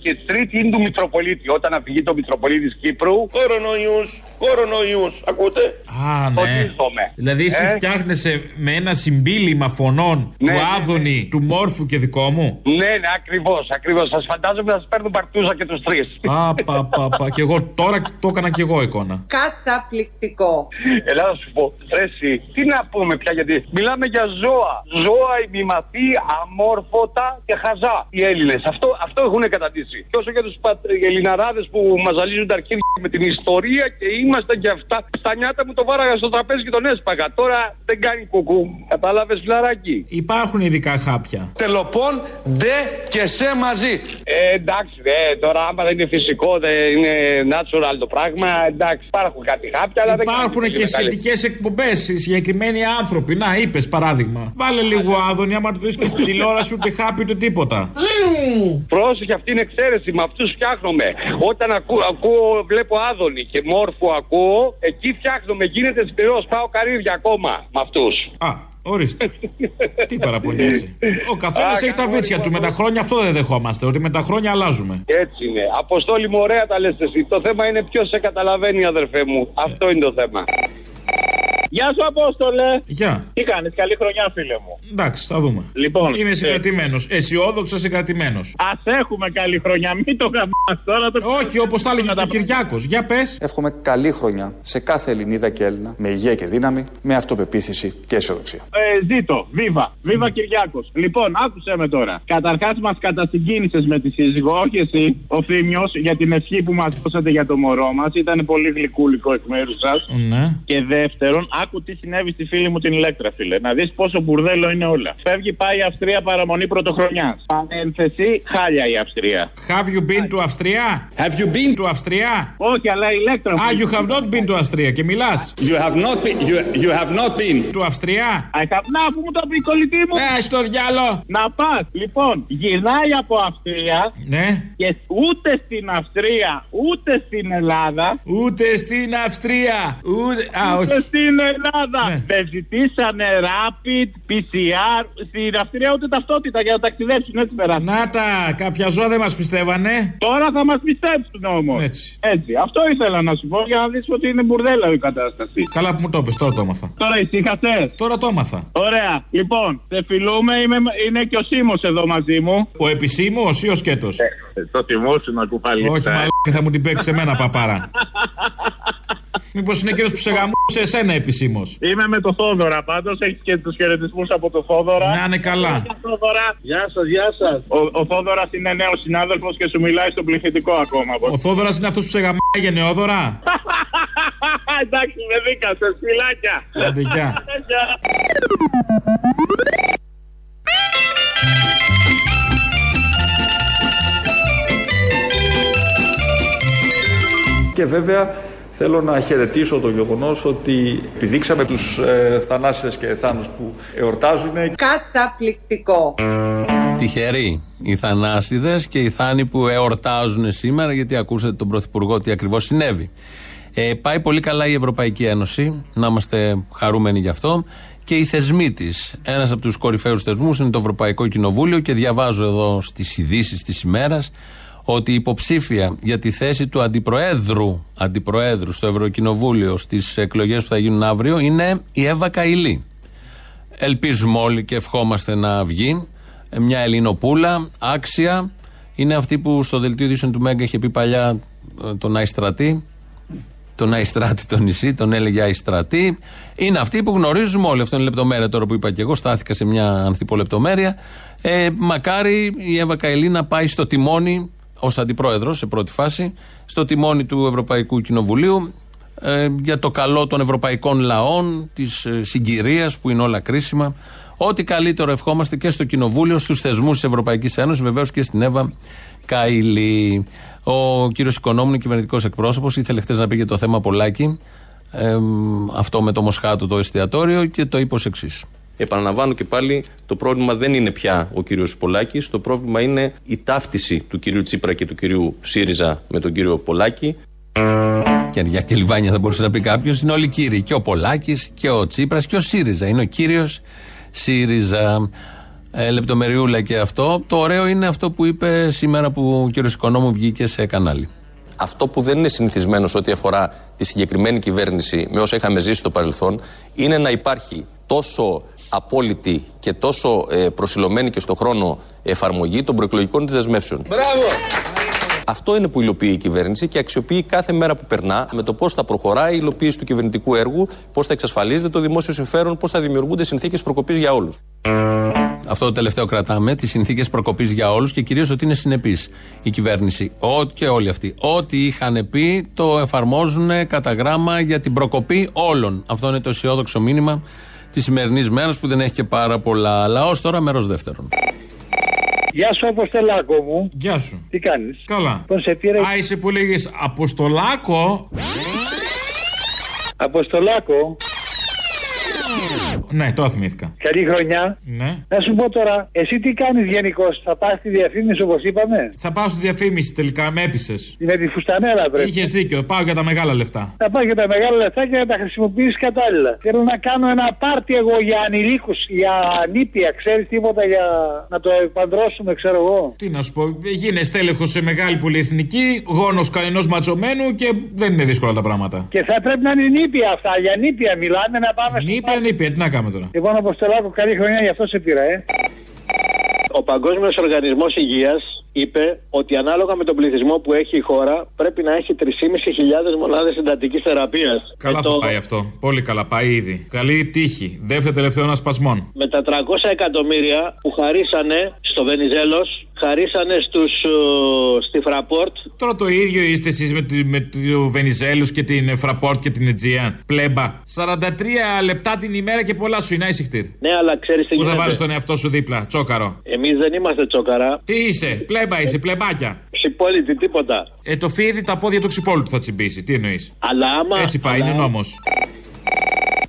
Και τρίτη είναι του Μητροπολίτη. Όταν αφηγεί το Μητροπολίτη Κύπρου.
Κορονοϊούς, κορονοϊούς, ακούτε;
Α, ναι.
Φωτίζομαι.
Δηλαδή, εσύ
Ε;
φτιάχνεσαι με ένα συμπίλημα φωνών
Ναι,
του
ναι,
Άδωνη, του Μόρφου και δικό μου.
Ναι, ναι, ακριβώς. Ακριβώς. Σας φαντάζομαι να σας παίρνουν παρτούζα και τους τρεις.
Α, πα, πα, πα. Και εγώ τώρα το έκανα και εγώ εικόνα.
Καταπληκτικό.
Ελά, να σου πω, ρε, εσύ, τι να πούμε πια, γιατί μιλάμε για ζώα. Ζώα ημιμαθή, αμόρφωτα και χαζά οι Έλληνες. Αυτό, αυτό έχουν καταντήσει. Και όσο για τους Ελληναράδες που μα ζαλίζουν τα αρχίδια με την ιστορία και ήμασταν και αυτά. Στα νιάτα μου το βάραγα στο τραπέζι και τον έσπαγα. Τώρα δεν κάνει κουκού. Κατάλαβες φιλαράκι;
Υπάρχουν ειδικά χάπια.
Τελοπών, ντε και σε μαζί.
Ε, εντάξει, ε, τώρα άμα δεν είναι φυσικό, δεν είναι natural το πράγμα. Εντάξει, υπάρχουν κάτι χάπια, αλλά δεν
Υπάρχουν
κάνεις
και
μεγάλη-
σχετικές εκπομπές, συγκεκριμένοι άνθρωποι. Να, είπες παράδειγμα. Βάλε λίγο άδωνη, άμα το δεις και στην τηλεόραση ούτε χάπι ούτε τίποτα.
Πρόσεχε, αυτή είναι εξαίρεση. Με αυτούς φτιάχνομαι. Όταν ακού, ακούω, βλέπω άδωνη και μόρφο ακούω, εκεί φτιάχνομαι. Γίνεται σκληρός. Πάω καρύδια ακόμα με αυτούς.
Α, ορίστε. Τι παραπονιέσαι. Ο καθένας
Α,
έχει τα
καλά,
βίτσια του. Με τα χρόνια αυτό δεν δεχόμαστε. Ότι με τα χρόνια αλλάζουμε.
Έτσι είναι. Αποστόλη μου, ωραία τα λες εσύ. Το θέμα είναι ποιος σε καταλαβαίνει, αδερφέ μου. Αυτό είναι το θέμα.
Γεια σου, Απόστολε.
Γεια.
Τι κάνεις, καλή χρονιά, φίλε μου.
Εντάξει, θα δούμε.
Λοιπόν,
Είμαι
ε,
συγκρατημένος. Αισιόδοξος συγκρατημένος.
Α έχουμε καλή χρονιά, μην το γαμπάς τώρα. Το...
Όχι, όπως τα έλεγε και ο Κυριάκος. Για πες.
Εύχομαι καλή χρονιά σε κάθε Ελληνίδα και Έλληνα με υγεία και δύναμη, με αυτοπεποίθηση και αισιοδοξία.
Ε, ζήτω, βίβα, βίβα Κυριάκος. Λοιπόν, άκουσε με τώρα. Καταρχάς, μας κατασυγκίνησες με τη σύζυγο, όχι εσύ, ο Θήμιος, για την ευχή που μας δώσατε για το μωρό μας. Ήταν πολύ γλυκούλικο εκ μέρους σας.
Ναι.
Και δεύτερον, άκου τι συνέβη στη φίλη μου την Ηλέκτρα, φίλε. Να δεις πόσο μπουρδέλο είναι όλα. Φεύγει, πάει η Αυστρία παραμονή πρωτοχρονιάς. Παρένθεση, χάλια η Αυστρία.
Have you been to Αυστρία;
Have you been
to Αυστρία;
Όχι, αλλά η Ηλέκτρα.
Ah, you have not been to Αυστρία και μιλάς.
You have not been, you, you have not been.
Του Αυστρία;
I have... Να, που μου το πει η κολλητή μου.
Ε, στο διάλο.
Να πας. Λοιπόν, γυρνάει από Αυστρία.
Ναι.
Και ούτε στην Αυστρία, ούτε στην Ελλάδα.
Ούτε στην Αυστρία. Ούτε. Α,
Ούτε
όχι.
στην Ελλάδα.
Ναι.
Δεν ζητήσανε rapid, PCR. Στην Αυστρία ούτε ταυτότητα για να ταξιδέψουν. Έτσι περάσανε.
Να τα, κάποια ζώα δεν μας πιστεύανε.
Τώρα θα μας πιστέψουν όμως.
Έτσι.
Έτσι. Αυτό ήθελα να σου πω για να δεις ότι είναι μπουρδέλα η κατάσταση.
Καλά που μου το είπες, τώρα το έμαθα.
Τώρα ησύχασε.
Τώρα το έμαθα.
Ωραία. Λοιπόν, σε φιλούμε. Είμαι, είναι και ο Σίμω εδώ μαζί μου.
Ο επισήμο ή ο σκέτος;
Το θυμόσου να κουφαλίσει.
Όχι, μαλάκα, θα μου την παίξεις σε μένα, παπάρα. Μήπως είναι εκείνο που σε γαμούσε εσένα επισήμως;
Είμαι με το Θόδωρα πάντως. Έχεις και τους χαιρετισμούς από το Θόδωρα.
Να είναι καλά.
Γεια, Θόδωρα. Γεια σας, γεια σας. Ο, ο Θόδωρας είναι νέος συνάδελφος και σου μιλάει στο πληθυντικό ακόμα.
Ο Θόδωρας είναι αυτός που σε γαμάει γενναιόδωρα;
Εντάξει, με δίκασες. Φιλάκια.
Άντε, γεια.
Γεια.
Και βέβαια θέλω να χαιρετήσω το γεγονός ότι επιδείξαμε τους ε, θανάσιδες και θάνους που εορτάζουν.
Καταπληκτικό.
Τυχεροί οι θανάσιδες και οι θάνοι που εορτάζουν σήμερα, γιατί ακούσατε τον Πρωθυπουργό τι ακριβώς συνέβη. Ε, πάει πολύ καλά η Ευρωπαϊκή Ένωση, να είμαστε χαρούμενοι γι' αυτό. Και οι θεσμοί της. Ένας από τους κορυφαίους θεσμούς είναι το Ευρωπαϊκό Κοινοβούλιο και διαβάζω εδώ στις ειδήσεις της ημέρας ότι η υποψήφια για τη θέση του αντιπροέδρου, αντιπροέδρου στο Ευρωκοινοβούλιο στις εκλογές που θα γίνουν αύριο είναι η Εύα Καηλή. Ελπίζουμε όλοι και ευχόμαστε να βγει. Ε, Μια Ελληνοπούλα, άξια. Είναι αυτή που στο δελτίο ειδήσεων του Μέγκα είχε πει παλιά ε, τον Αϊστρατή. Τον Αϊστράτη το νησί, τον έλεγε Αϊστρατή. Είναι αυτή που γνωρίζουμε όλοι. Αυτό είναι λεπτομέρεια τώρα που είπα και εγώ. Στάθηκα σε μια ανθιπολεπτομέρεια. Ε, μακάρι η Εύα Καηλή να πάει στο τιμόνι ως αντιπρόεδρος σε πρώτη φάση, στο τιμόνι του Ευρωπαϊκού Κοινοβουλίου ε, για το καλό των ευρωπαϊκών λαών, της ε, συγκυρίας που είναι όλα κρίσιμα. Ό,τι καλύτερο ευχόμαστε και στο Κοινοβούλιο, στους θεσμούς της Ευρωπαϊκής Ένωσης, βεβαίως και στην Εύα Καηλή. Ο κύριος Οικονόμου, κυβερνητικός εκπρόσωπος, ήθελε χθες να πει για το θέμα Πολάκη. Ε, αυτό με το Μοσχάτο το εστιατόριο και το είπε ως εξής.
Επαναλαμβάνω και πάλι, το πρόβλημα δεν είναι πια ο κύριος Πολάκης. Το πρόβλημα είναι η ταύτιση του κυρίου Τσίπρα και του κυρίου ΣΥΡΙΖΑ με τον κύριο Πολάκη.
Κεριά και λιβάνια θα μπορούσε να πει κάποιος. Είναι όλοι κύριοι. Και ο Πολάκης και ο Τσίπρας και ο ΣΥΡΙΖΑ. Είναι ο κύριος ΣΥΡΙΖΑ. Ε, λεπτομεριούλα και αυτό. Το ωραίο είναι αυτό που είπε σήμερα που ο κύριος Οικονόμου βγήκε σε κανάλι.
Αυτό που δεν είναι συνηθισμένο σε ό,τι αφορά τη συγκεκριμένη κυβέρνηση με όσα είχαμε ζήσει στο παρελθόν είναι να υπάρχει τόσο απόλυτη και τόσο ε, προσιλωμένη και στο χρόνο εφαρμογή των προεκλογικών της δεσμεύσεων.
Μπράβο!
Αυτό είναι που υλοποιεί η κυβέρνηση και αξιοποιεί κάθε μέρα που περνά με το πώς θα προχωράει η υλοποίηση του κυβερνητικού έργου, πώς θα εξασφαλίζεται το δημόσιο συμφέρον, πώς θα δημιουργούνται συνθήκες προκοπής για όλους.
Αυτό το τελευταίο κρατάμε, τις συνθήκες προκοπής για όλους και κυρίως ότι είναι συνεπή η κυβέρνηση. Ό, και όλοι αυτοί. Ό,τι είχαν πει το εφαρμόζουν κατά γράμμα για την προκοπή όλων. Αυτό είναι το αισιόδοξο μήνυμα τη σημερινή μέρα που δεν έχει και πάρα πολλά. Αλλά ω τώρα μέρος δεύτερον.
Γεια σου, Αποστολάκο μου.
Γεια σου.
Τι κάνεις;
Καλά.
Τον σε πήρε;
Α, είσαι που λέγε Αποστολάκο.
Αποστολάκο.
Ναι, τώρα θυμήθηκα.
Καλή χρονιά.
Ναι.
Να σου πω τώρα, εσύ τι κάνεις γενικώς, θα πας στη διαφήμιση όπως είπαμε;
Θα πάω στη διαφήμιση τελικά, με έπεισες.
Είναι τη φουστανέλα πρέπει.
Είχες δίκιο, πάω για τα μεγάλα λεφτά.
Θα πάω για τα μεγάλα λεφτά και να τα χρησιμοποιήσεις κατάλληλα. Θέλω να κάνω ένα πάρτι εγώ για ανηλίκους, για νήπια, ξέρεις τίποτα για να το επαντρώσουμε, ξέρω εγώ.
Τι να σου πω, γίνε στέλεχος σε μεγάλη πολυεθνική, γόνος κανενός ματσωμένου και δεν είναι δύσκολα τα πράγματα.
Και θα πρέπει να είναι νήπια αυτά, για νήπια μιλάμε να πάμε στο
Νήπια, νήπια, τι να κάνουμε τώρα.
Λοιπόν, Αποστολάκο, καλή χρονιά, γι' αυτό σε πήρα, ε.
Ο Παγκόσμιος Οργανισμός Υγείας είπε ότι ανάλογα με τον πληθυσμό που έχει η χώρα πρέπει να έχει 3.500 μονάδες εντατικής θεραπείας.
Καλά θα πάει αυτό. Πολύ καλά πάει ήδη. Καλή τύχη. Δεύτερο τελευταίο ανασπασμών.
Με τα 300 εκατομμύρια που χαρίσανε στο Βενιζέλος, χαρίσανε στους, ε, στη Φραπόρτ.
Τώρα το ίδιο είστε εσείς με, τη- με του Βενιζέλου και την Φραπόρτ και την Αιτζίαν. Πλέμπα. 43 λεπτά την ημέρα και πολλά σου είναι ησυχτήρ.
Ναι, αλλά ξέρεις τι
Πού θα
γίνεται.
βάλεις τον εαυτό σου δίπλα, τσόκαρο;
Εμείς δεν είμαστε τσόκαρα.
Τι είσαι, πλέμπα είσαι, πλεμπάκια.
Ψυπόλητη, τίποτα.
Ε, το φίδι τα πόδια του ξυπόλου του θα τσιμπήσει. Τι εννοείς;
Αλλά άμα.
Έτσι πάει,
αλλά-
είναι νόμος.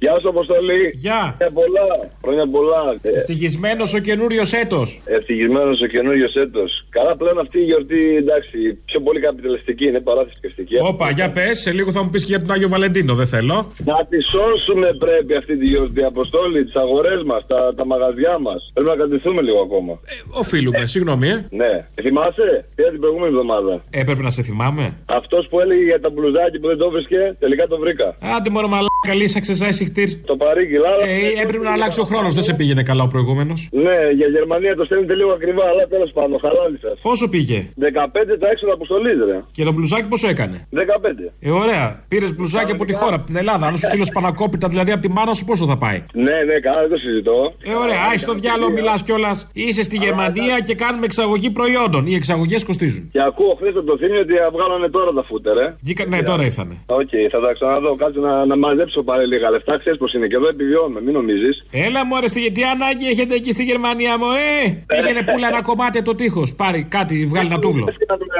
Γεια σου, Αποστολή.
Γεια.
Χρόνια πολλά. Χρόνια πολλά. Ε,
Ευτυχισμένος ο καινούριος έτος.
Ευτυχισμένος ο καινούριος έτος. Καλά, πλέον αυτή η γιορτή εντάξει, πιο πολύ καπιταλιστική είναι παρά θρησκευτική.
Όπα, για πες, σε λίγο θα μου πεις και για τον Άγιο Βαλεντίνο, δεν θέλω.
Να τη σώσουμε πρέπει αυτή τη γιορτή. Αποστόλη, τις αγορές μας, τα, τα μαγαζιά μας. Πρέπει να κρατηθούμε λίγο ακόμα.
Οφείλουμε, συγγνώμη, ε.
Ναι. Θυμάσαι, πήρα την προηγούμενη εβδομάδα;
Έπρεπε να σε θυμάμαι.
Αυτός που έλεγε για τα μπλουζάκι που δεν το βρίσκε, τελικά το βρήκα.
Άντε μόνο μαλάκα, λύσαξες, άι σιχτίρ.
Το παρήγγειλα. αλλά-
Ε, έπρεπε να αλλάξει ο χρόνος, δεν σε πήγαινε καλά ο προηγούμενος.
Ναι, για Γερμανία το στέλνετε λίγο ακριβά, αλλά τέλος πάντων, χαλάλι σας.
Πόσο πήγε;
15 τα έξοδα αποστολής, ρε.
Και το μπλουζάκι πόσο έκανε;
15.
Ε, ωραία. Πήρες μπλουζάκι από τη χώρα, από την Ελλάδα. Αν σου στείλω σπανακόπιτα, δηλαδή από τη μάνα σου, πόσο θα πάει;
Ναι, ναι, καλά, δεν το συζητώ.
Ε, ωραία, άι στο διάολο, μιλάς κιόλας. Είσαι στη Γερμανία και κάνουμε εξαγωγή προϊόντων. Οι εξαγωγές κοστίζουν.
Και ακούω χθες το Θύμιο ότι βγάλανε τώρα τα φούτερ, ε.
Βγήκα- Ναι, τώρα ήρθανε.
Οκ, θα τα ξαναδώ. Κάτσε να, να μαζέψω πάλι λίγα λεφτά. Ξέρεις πω είναι και εδώ επιβιώνουμε, μην νομίζεις.
Έλα μου αρέσει, τι ανάγκη έχετε εκεί στη Γερμανία μου, ε! Πήγαινε πουλα ένα κομμάτι από το τείχος. Πάρει κάτι, βγάλει ένα τούβλο.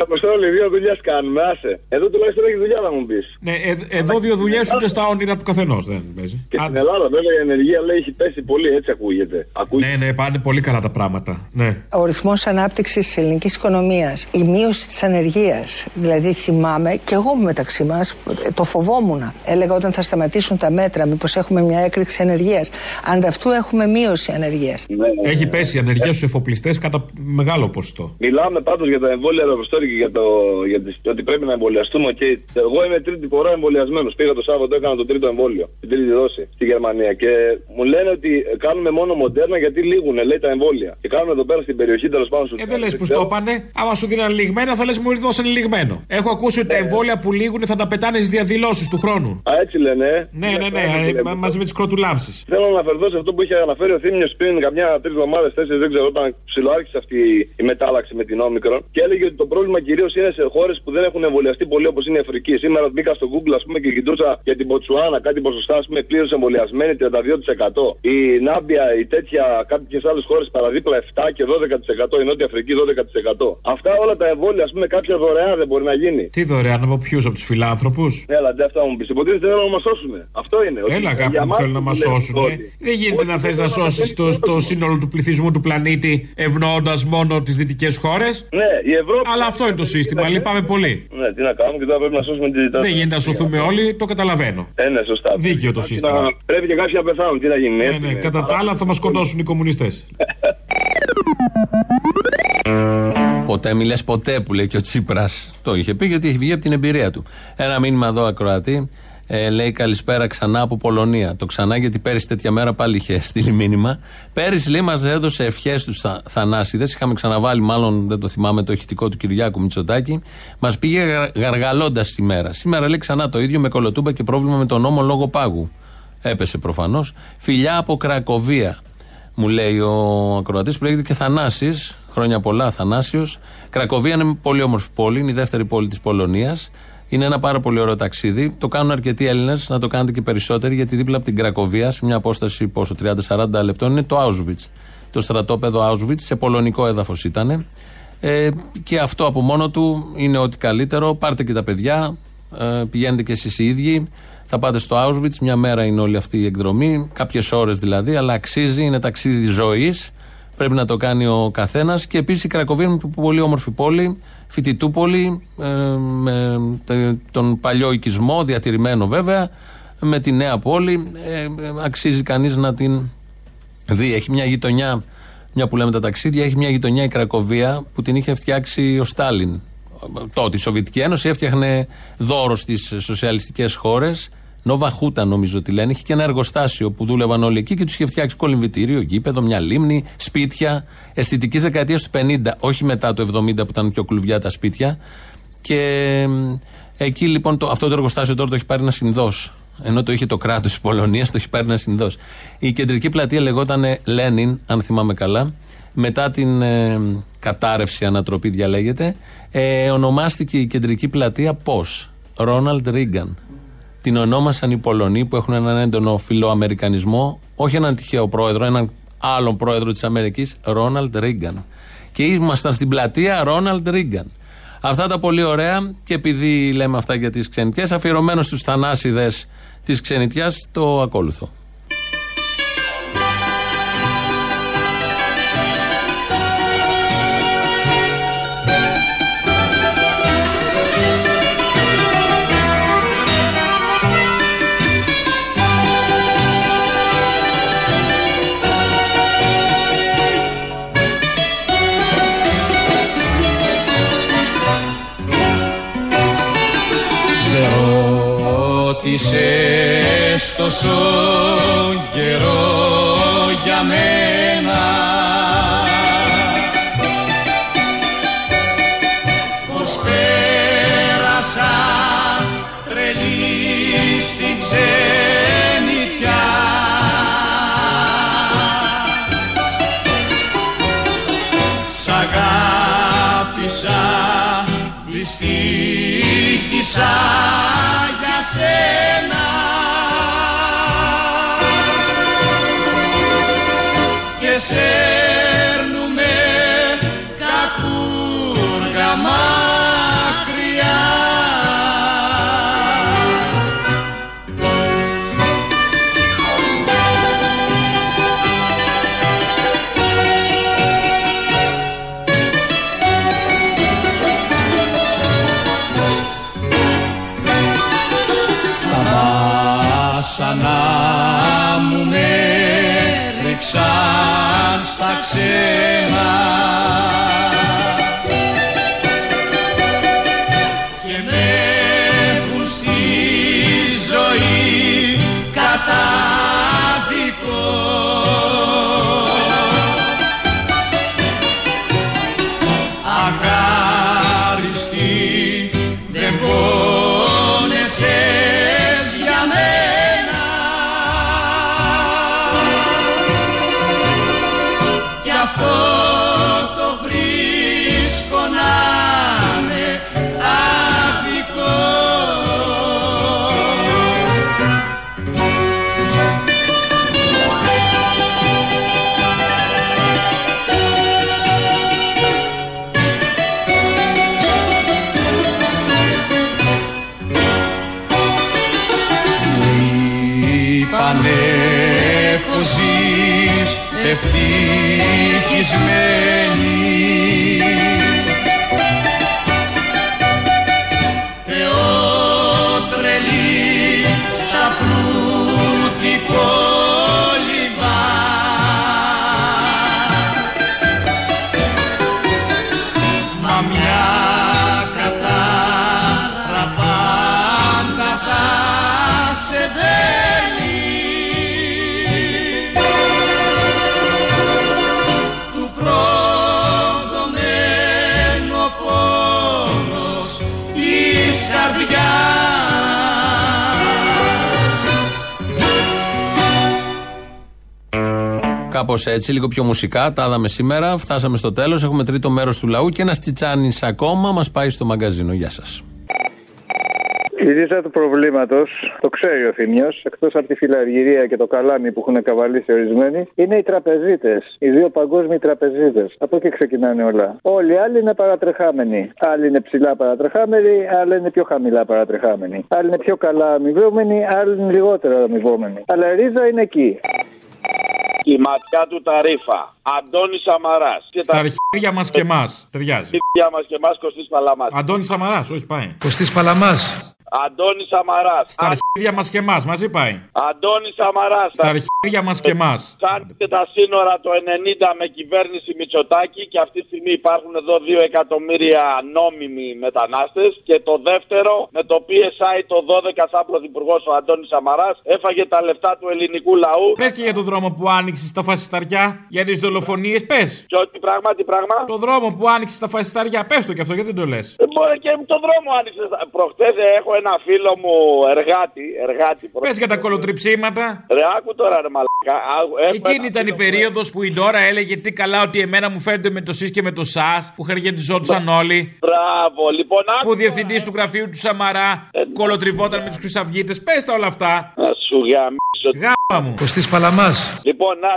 Αποστόλη, δύο δουλειές κάνουμε, άσε. Εδώ τουλάχιστον έχει δουλειά να μου πεις.
Ναι, ε- εδώ δύο δουλειές ούτε στα όνειρα του καθενός δεν παίζει.
Και στην Ελλάδα, βέβαια, η ενεργεία λέει έχει πέσει πολύ, έτσι ακούγεται. ακούγεται.
Ναι, ναι, πάνε πολύ καλά τα πράγματα. Ναι.
Ο ρυθμός ανάπτυξης της ελληνικής οικονομίας, η μείωση της ανεργίας. Δηλαδή θυμάμαι και εγώ μεταξύ μας ε, το φοβόμουν. Έλεγα όταν θα σταματήσουν τα μέτρα, μήπως έχουμε μια έκρηξη ανεργίας. Ανταυτού έχουμε μείωση ανεργίας.
Έχει πέσει η ανεργία στους εφοπλιστές κατά μεγάλο ποσοστό.
Μιλάμε πάντως για τα εμβόλια Ροποστόρη και για, το, για τις- ότι πρέπει να εμβολιαστούμε. Και εγώ είμαι τρίτη φορά εμβολιασμένος. Πήγα το Σάββατο, έκανα το τρίτο εμβόλιο. Την τρίτη δόση στη Γερμανία. Και μου λένε ότι κάνουμε μόνο μοντέρνα γιατί λήγουν, λέει τα εμβόλια. Και κάνουμε εδώ πέρα στην περιοχή τέλος πάντων σου.
Ε, δεν λες που στο έπανε. Άμα σου δίνανε λιγμένα, θα λες μου δώσανε λιγμένο. Έχω ακούσει ότι τα εμβόλια που λήγουν θα τα πετάνε στις διαδηλώσεις του χρόνου.
Α, έτσι λένε. Ε.
Ναι, ναι, ναι, ε, μα- μαζί με τις κροτουλάμψεις.
Θέλω να αναφερθώ σε αυτό που είχε αναφέρει ο Θήμιος πριν καμιά τρεις εβδομάδες, τέσσερις, δεν ξέρω, όταν ψιλοάρχισε αυτή η μετάλλαξη με την όμικρον. Και έλεγε ότι το πρόβλημα κυρίως είναι σε χώρες που δεν έχουν εμβολιαστεί πολύ όπως είναι η Αφρική. Σήμερα μπήκα στο Google, ας πούμε, και κοιτούσα για την Ποτσουάνα κάτι ποσοστά, ας πούμε, πλήρως εμβολιασμένη 32%. Η Νάμπια, η τέτοια, κάποιες άλλες χώρες παραδίπλα 7 και 12%. Η Νότια Αφρική 12%. Αυτά όλα τα εμβόλια, ας πούμε, κάποια δωρεάν δεν μπορεί να γίνει.
Τι δωρεάν από ποιους, από τους φιλάνθρωπους;
Έλα, ντε αυτά μου πεις. Υποτίθεται θέλουν να μας σώσουν. Αυτό είναι. ότι
Έλα, αγάπη
για
μου,
μας
θέλουν να
που
μας
λέμε
σώσουν.
ότι-
Δεν γίνεται να θες να σώσεις το, το σύνολο του πληθυσμού του πλανήτη ευνοώντας μόνο τις δυτικές χώρες;
Ναι, η Ευρώπη.
Αλλά αυτό είναι το σύστημα. Λυπάμαι πολύ.
Ναι, τι να κάνουμε και τώρα πρέπει να σώσουμε τη
Δεν γίνεται να σωθούμε όλοι, το καταλαβαίνω.
Ε, ναι, σωστά.
Δίκαιο το
Πρέπει
σύστημα.
να- Πρέπει και κάποιοι να πεθάνουν. Τι να γίνει.
Ναι,
έτσι
ναι,
είναι.
κατά τα άλλα θα μας σκοτώσουν οι κομμουνιστές.
Ποτέ μιλέ ποτέ που λέει και ο Τσίπρας. Το είχε πει γιατί έχει βγει από την εμπειρία του. Ένα μήνυμα εδώ ακροατή. Ε, λέει καλησπέρα ξανά από Πολωνία. Το ξανά γιατί πέρυσι τέτοια μέρα πάλι είχε στείλει μήνυμα. Πέρυσι λέει μας έδωσε ευχές στου θα, θανάσιδες. Είχαμε ξαναβάλει, μάλλον δεν το θυμάμαι, το ηχητικό του Κυριάκου Μητσοτάκη. Μας πήγε γαργαλώντας τη μέρα. Σήμερα λέει ξανά το ίδιο με κολοτούμπα και πρόβλημα με τον νόμο λόγω πάγου. Έπεσε προφανώς. Φιλιά από Κρακοβία. μου λέει ο ακροατής που λέγεται και Θανάσης. Χρόνια πολλά, Θανάσιος. Κρακοβία είναι πολύ όμορφη πόλη, είναι η δεύτερη πόλη της Πολωνίας. Είναι ένα πάρα πολύ ωραίο ταξίδι. Το κάνουν αρκετοί Έλληνες, να το κάνετε και περισσότεροι, γιατί δίπλα από την Κρακοβία, σε μια απόσταση πόσο, 30-40 λεπτών, είναι το Auschwitz. Το στρατόπεδο Auschwitz, σε πολωνικό έδαφος ήταν. Ε, και αυτό από μόνο του είναι ό,τι καλύτερο. Πάρτε και τα παιδιά, ε, πηγαίνετε και εσείς οι ίδιοι. Θα πάτε στο Auschwitz, μια μέρα είναι όλη αυτή η εκδρομή, κάποιες ώρες δηλαδή, αλλά αξίζει, είναι ταξίδι ζωής. Πρέπει να το κάνει ο καθένας. Και επίσης η Κρακοβία είναι μια πολύ όμορφη πόλη, φοιτητούπολη, ε, με τε- τον παλιό οικισμό, διατηρημένο βέβαια, με τη νέα πόλη. Ε, αξίζει κανείς να την δει. Έχει μια γειτονιά, μια που λέμε τα ταξίδια, έχει μια γειτονιά η Κρακοβία που την είχε φτιάξει ο Στάλιν. Τότε η Σοβιετική Ένωση έφτιαχνε δώρο στις σοσιαλιστικές χώρες. Νόβα Χούτα νομίζω ότι λένε. Είχε και ένα εργοστάσιο που δούλευαν όλοι εκεί και τους είχε φτιάξει κολυμβητήριο, γήπεδο, μια λίμνη, σπίτια. Αισθητικής δεκαετίας του 50, όχι μετά το 70 που ήταν πιο κλουβιά τα σπίτια. Και μ, εκεί λοιπόν το, αυτό το εργοστάσιο τώρα το έχει πάρει ένα συνδός. Ενώ το είχε το κράτος της Πολωνίας, το έχει πάρει ένα συνδός. Η κεντρική πλατεία λεγόταν Λένιν, αν θυμάμαι καλά. Μετά την ε, κατάρρευση, ανατροπή διαλέγεται, ε, ονομάστηκε η κεντρική πλατεία πώς; Ρόναλντ Ρίγκαν. Την ονόμασαν οι Πολωνοί που έχουν έναν έντονο φιλοαμερικανισμό, όχι έναν τυχαίο πρόεδρο, έναν άλλον πρόεδρο της Αμερικής, Ρόναλντ Ρίγκαν. Και ήμασταν στην πλατεία Ρόναλντ Ρίγκαν. Αυτά τα πολύ ωραία και επειδή λέμε αυτά για τις ξενιτιές, αφιερωμένο στους θανάσιδες της ξενιτιάς, το ακόλουθο.
Τόσο καιρό για μένα. Πως πέρασα τρελή στην ξενιτιά Σ' αγάπησα, δυστύχησα για σένα
Κάπως έτσι, λίγο πιο μουσικά, τα είδαμε σήμερα. Φτάσαμε στο τέλος. Έχουμε τρίτο μέρος του λαού και ένας τσιτσάνι ακόμα μας πάει στο μαγκαζίνο. Γεια σας.
Η ρίζα του προβλήματος, το ξέρει ο Θήμιος, εκτός από τη φιλαργυρία και το καλάμι που έχουν καβαλήσει ορισμένοι, είναι οι τραπεζίτες. Οι δύο παγκόσμιοι τραπεζίτες. Από εκεί ξεκινάνε όλα. Όλοι οι άλλοι είναι παρατρεχάμενοι. Άλλοι είναι ψηλά παρατρεχάμενοι, άλλοι είναι πιο χαμηλά παρατρεχάμενοι. Άλλοι είναι πιο καλά αμοιβόμενοι, άλλοι είναι λιγότερο αμοιβόμενοι. Αλλά η ρίζα είναι εκεί.
Η ματιά του τα ρήφα. Αντώνη Σαμαράς.
Στα αρχίδια μας και εμάς. Ταιριάζει.
αρχίδια μας και εμάς Κωστής Παλαμάς.
Αντώνη Σαμαράς, όχι πάει.
Κωστής Παλαμάς.
Αντώνης Σαμαρά.
Στα αρχίδια μας και εμάς, μαζί πάει.
Αντώνης Σαμαρά.
Στα αρχίδια μας και εμάς.
Κάνετε τα σύνορα το 90 με κυβέρνηση Μητσοτάκη και αυτή τη στιγμή υπάρχουν εδώ 2 εκατομμύρια νόμιμοι μετανάστες. Και το δεύτερο, με το PSI το 12 σαν πρωθυπουργός ο Αντώνης Σαμαρά έφαγε τα λεφτά του ελληνικού λαού.
Πες και για τον δρόμο που άνοιξε στα φασισταριά, για τις δολοφονίες, πες.
Και ό,τι πράγμα, τι πράγμα.
Το δρόμο που άνοιξε στα φασισταριά, πες το και αυτό, γιατί δεν το λες.
Ε, Μπορεί και το δρόμο άνοιξε. Προχτές έχω ένα φίλο μου εργάτη. εργάτη
Πες για τα κολοτριψίματα.
Ρε, άκου τώρα, ρε μαλακά. Άκου, έχω
Εκείνη
ένα
ήταν η
φίλο μου,
περίοδος που η Ντόρα έλεγε τι καλά ότι εμένα μου φαίνεται με το ΣΥΣ και με το ΣΑΣ που χαργεντιζόντουσαν όλοι.
Μπράβο, λοιπόν. άκου
Που ο διευθυντής του γραφείου του Σαμαρά κολοτριβόταν με τους Χρυσαυγίτες. Πες τα όλα αυτά.
Να σου γαμίσω.
Γάμα μου.
Κωστή Παλαμάς.
Λοιπόν, να,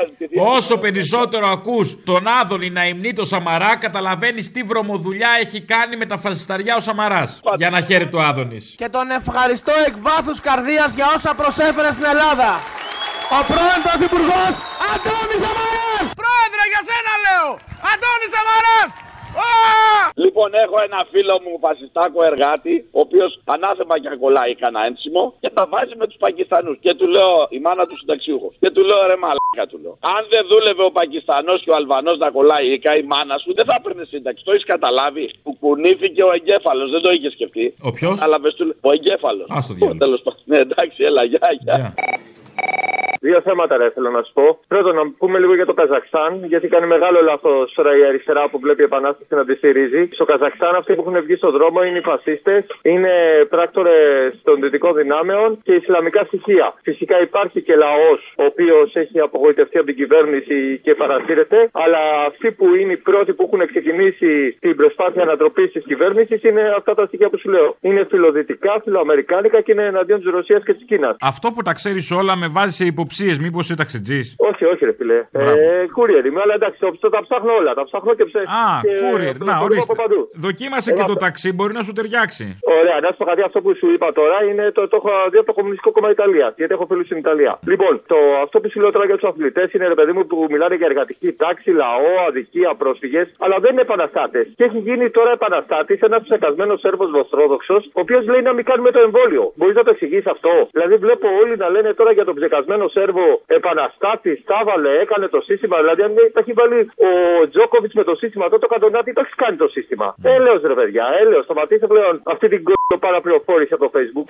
Όσο περισσότερο ακούς τον Άδωνη να υμνεί το Σαμαρά, καταλαβαίνεις τι βρωμοδουλειά έχει κάνει με τα φασισταριά ο Σαμαράς. Για να χαίρεται το Άδωνης.
Και τον ευχαριστώ εκ βάθους καρδίας για όσα προσέφερε στην Ελλάδα. Ο πρώην Πρωθυπουργός Αντώνης Σαμαράς! Πρόεδρε, για σένα λέω! Αντώνης Σαμαράς!
Λοιπόν, έχω ένα φίλο μου φασιστάκο εργάτη, ο οποίος ανάθεμα και κολλάει κανένα ένσημο και τα βάζει με τους Πακιστανούς. Και του λέω, η μάνα του συνταξιούχος. Και του λέω, ρε μαλάκα του λέω. Αν δεν δούλευε ο Πακιστανός και ο Αλβανός να κολλάει η η μάνα σου, δεν θα έπαιρνε σύνταξη. Το έχεις καταλάβει. Που κουνήθηκε ο εγκέφαλος, δεν το είχες σκεφτεί.
Ο ποιος;
Αλλά του ο εγκέφαλος.
Α το διάλογο.
Τέλος πάντων. Ναι, εντάξει, έλα, γεια, γεια.
Δύο θέματα ρε θέλω να σου πω. Πρώτον, να πούμε λίγο για το Καζακστάν, γιατί κάνει μεγάλο λάθος τώρα η αριστερά που βλέπει η Επανάσταση να τη στηρίζει. Στο Καζακστάν, αυτοί που έχουν βγει στον δρόμο είναι οι φασίστες, είναι πράκτορες των δυτικών δυνάμεων και Ισλαμικά στοιχεία. Φυσικά υπάρχει και λαός ο οποίος έχει απογοητευτεί από την κυβέρνηση και παρασύρεται, αλλά αυτοί που είναι οι πρώτοι που έχουν ξεκινήσει την προσπάθεια ανατροπής της κυβέρνησης είναι αυτά τα στοιχεία που σου λέω. Είναι φιλοδυτικά, φιλοαμερικάνικα και είναι εναντίον της Ρωσίας και της Κίνας.
Αυτό που τα ξέρεις όλα με βάζει σε υποψίες, μήπως είσαι ταξιτζή.
Όχι, όχι, ρε φιλέ. Ε, courier είμαι, αλλά εντάξει, το, τα ψάχνω όλα. Τα ψάχνω και ψάχνω.
Α, courier, να ορίστε. Δοκίμασε και το ταξί, μπορεί να σου ταιριάξει.
Ωραία, να σου πω κάτι αυτό που σου είπα τώρα είναι το, το έχω δει από το Κομμουνιστικό Κόμμα Ιταλίας. Γιατί έχω φίλους στην Ιταλία. Λοιπόν, το, αυτό που σου λέω τώρα για τους αθλητές είναι ρε παιδί μου που μιλάνε για εργατική τάξη, λαό, αδικία, πρόσφυγες, αλλά δεν είναι επαναστάτες. Και έχει γίνει τώρα επαναστάτης ένας ψεκασμένος Σέρβος Βοστρόδοξο, ο οποίος λέει να μην κάνουμε το εμβόλιο. Μπορείς να το εξηγήσει αυτό; Δηλαδή βλέπω όλοι να λένε τώρα για τον ψεκασμένο Σέρβο επαναστάτης, τα έβαλε, έκανε το σύστημα. Δηλαδή αν τα έχει βάλει ο Τζόκοβιτς με το σύστημα, τότε το καντονάτι το έχει κάνει το σύστημα. Έλεος ρε παιδιά, έλεος. Σταματήστε πλέον αυτή την κο παραπληροφόρηση από το Facebook.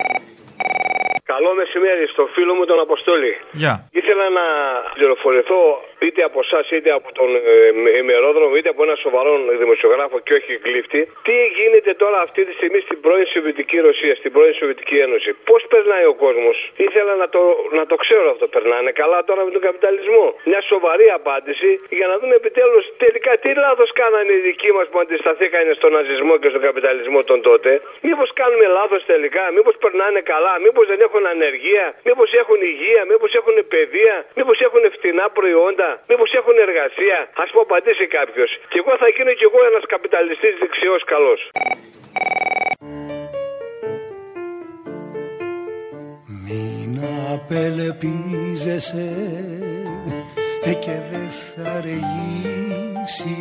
Καλό μεσημέρι στο φίλο μου τον Αποστόλη.
Γεια.
Ήθελα να πληροφορηθώ είτε από εσάς είτε από τον ε, ημερόδρομο είτε από ένα σοβαρό δημοσιογράφο και όχι γλύφτη. Τι γίνεται τώρα αυτή τη στιγμή στην πρώην Σοβιετική Ρωσία, στην πρώην Σοβιετική Ένωση; Πώς περνάει ο κόσμος; Ήθελα να το, να το ξέρω αυτό. Περνάνε καλά τώρα με τον καπιταλισμό. Μια σοβαρή απάντηση για να δούμε επιτέλους τελικά τι λάθος κάνανε οι δικοί μας που αντισταθήκανε στον ναζισμό και στον καπιταλισμό τον τότε. Μήπως κάνουμε λάθος τελικά, μήπως περνάνε καλά, μήπως δεν έχουν ανεργία, μήπως έχουν υγεία, μήπως έχουν παιδεία, μήπως έχουν φτηνά προϊόντα, μήπως έχουν εργασία; Α μου απαντήσει κάποιος. Και εγώ θα γίνω κι εγώ ένας καπιταλιστής δεξιός καλός.
Μην απελπίζεσαι ε, και δεν θα αργήσει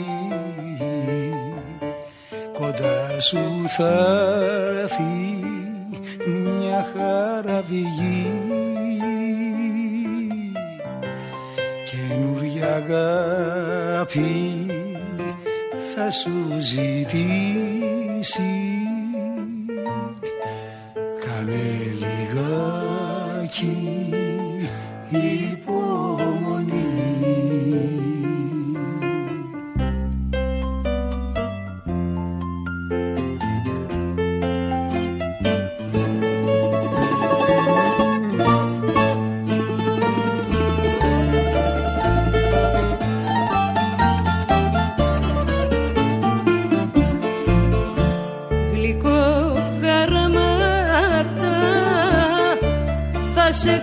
Κοντά σου θα έρθει μια χαραβηγή Καινούρια αγάπη θα σου ζητήσει. Κάνε λιγάκι υπομονή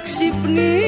ξυπνήσει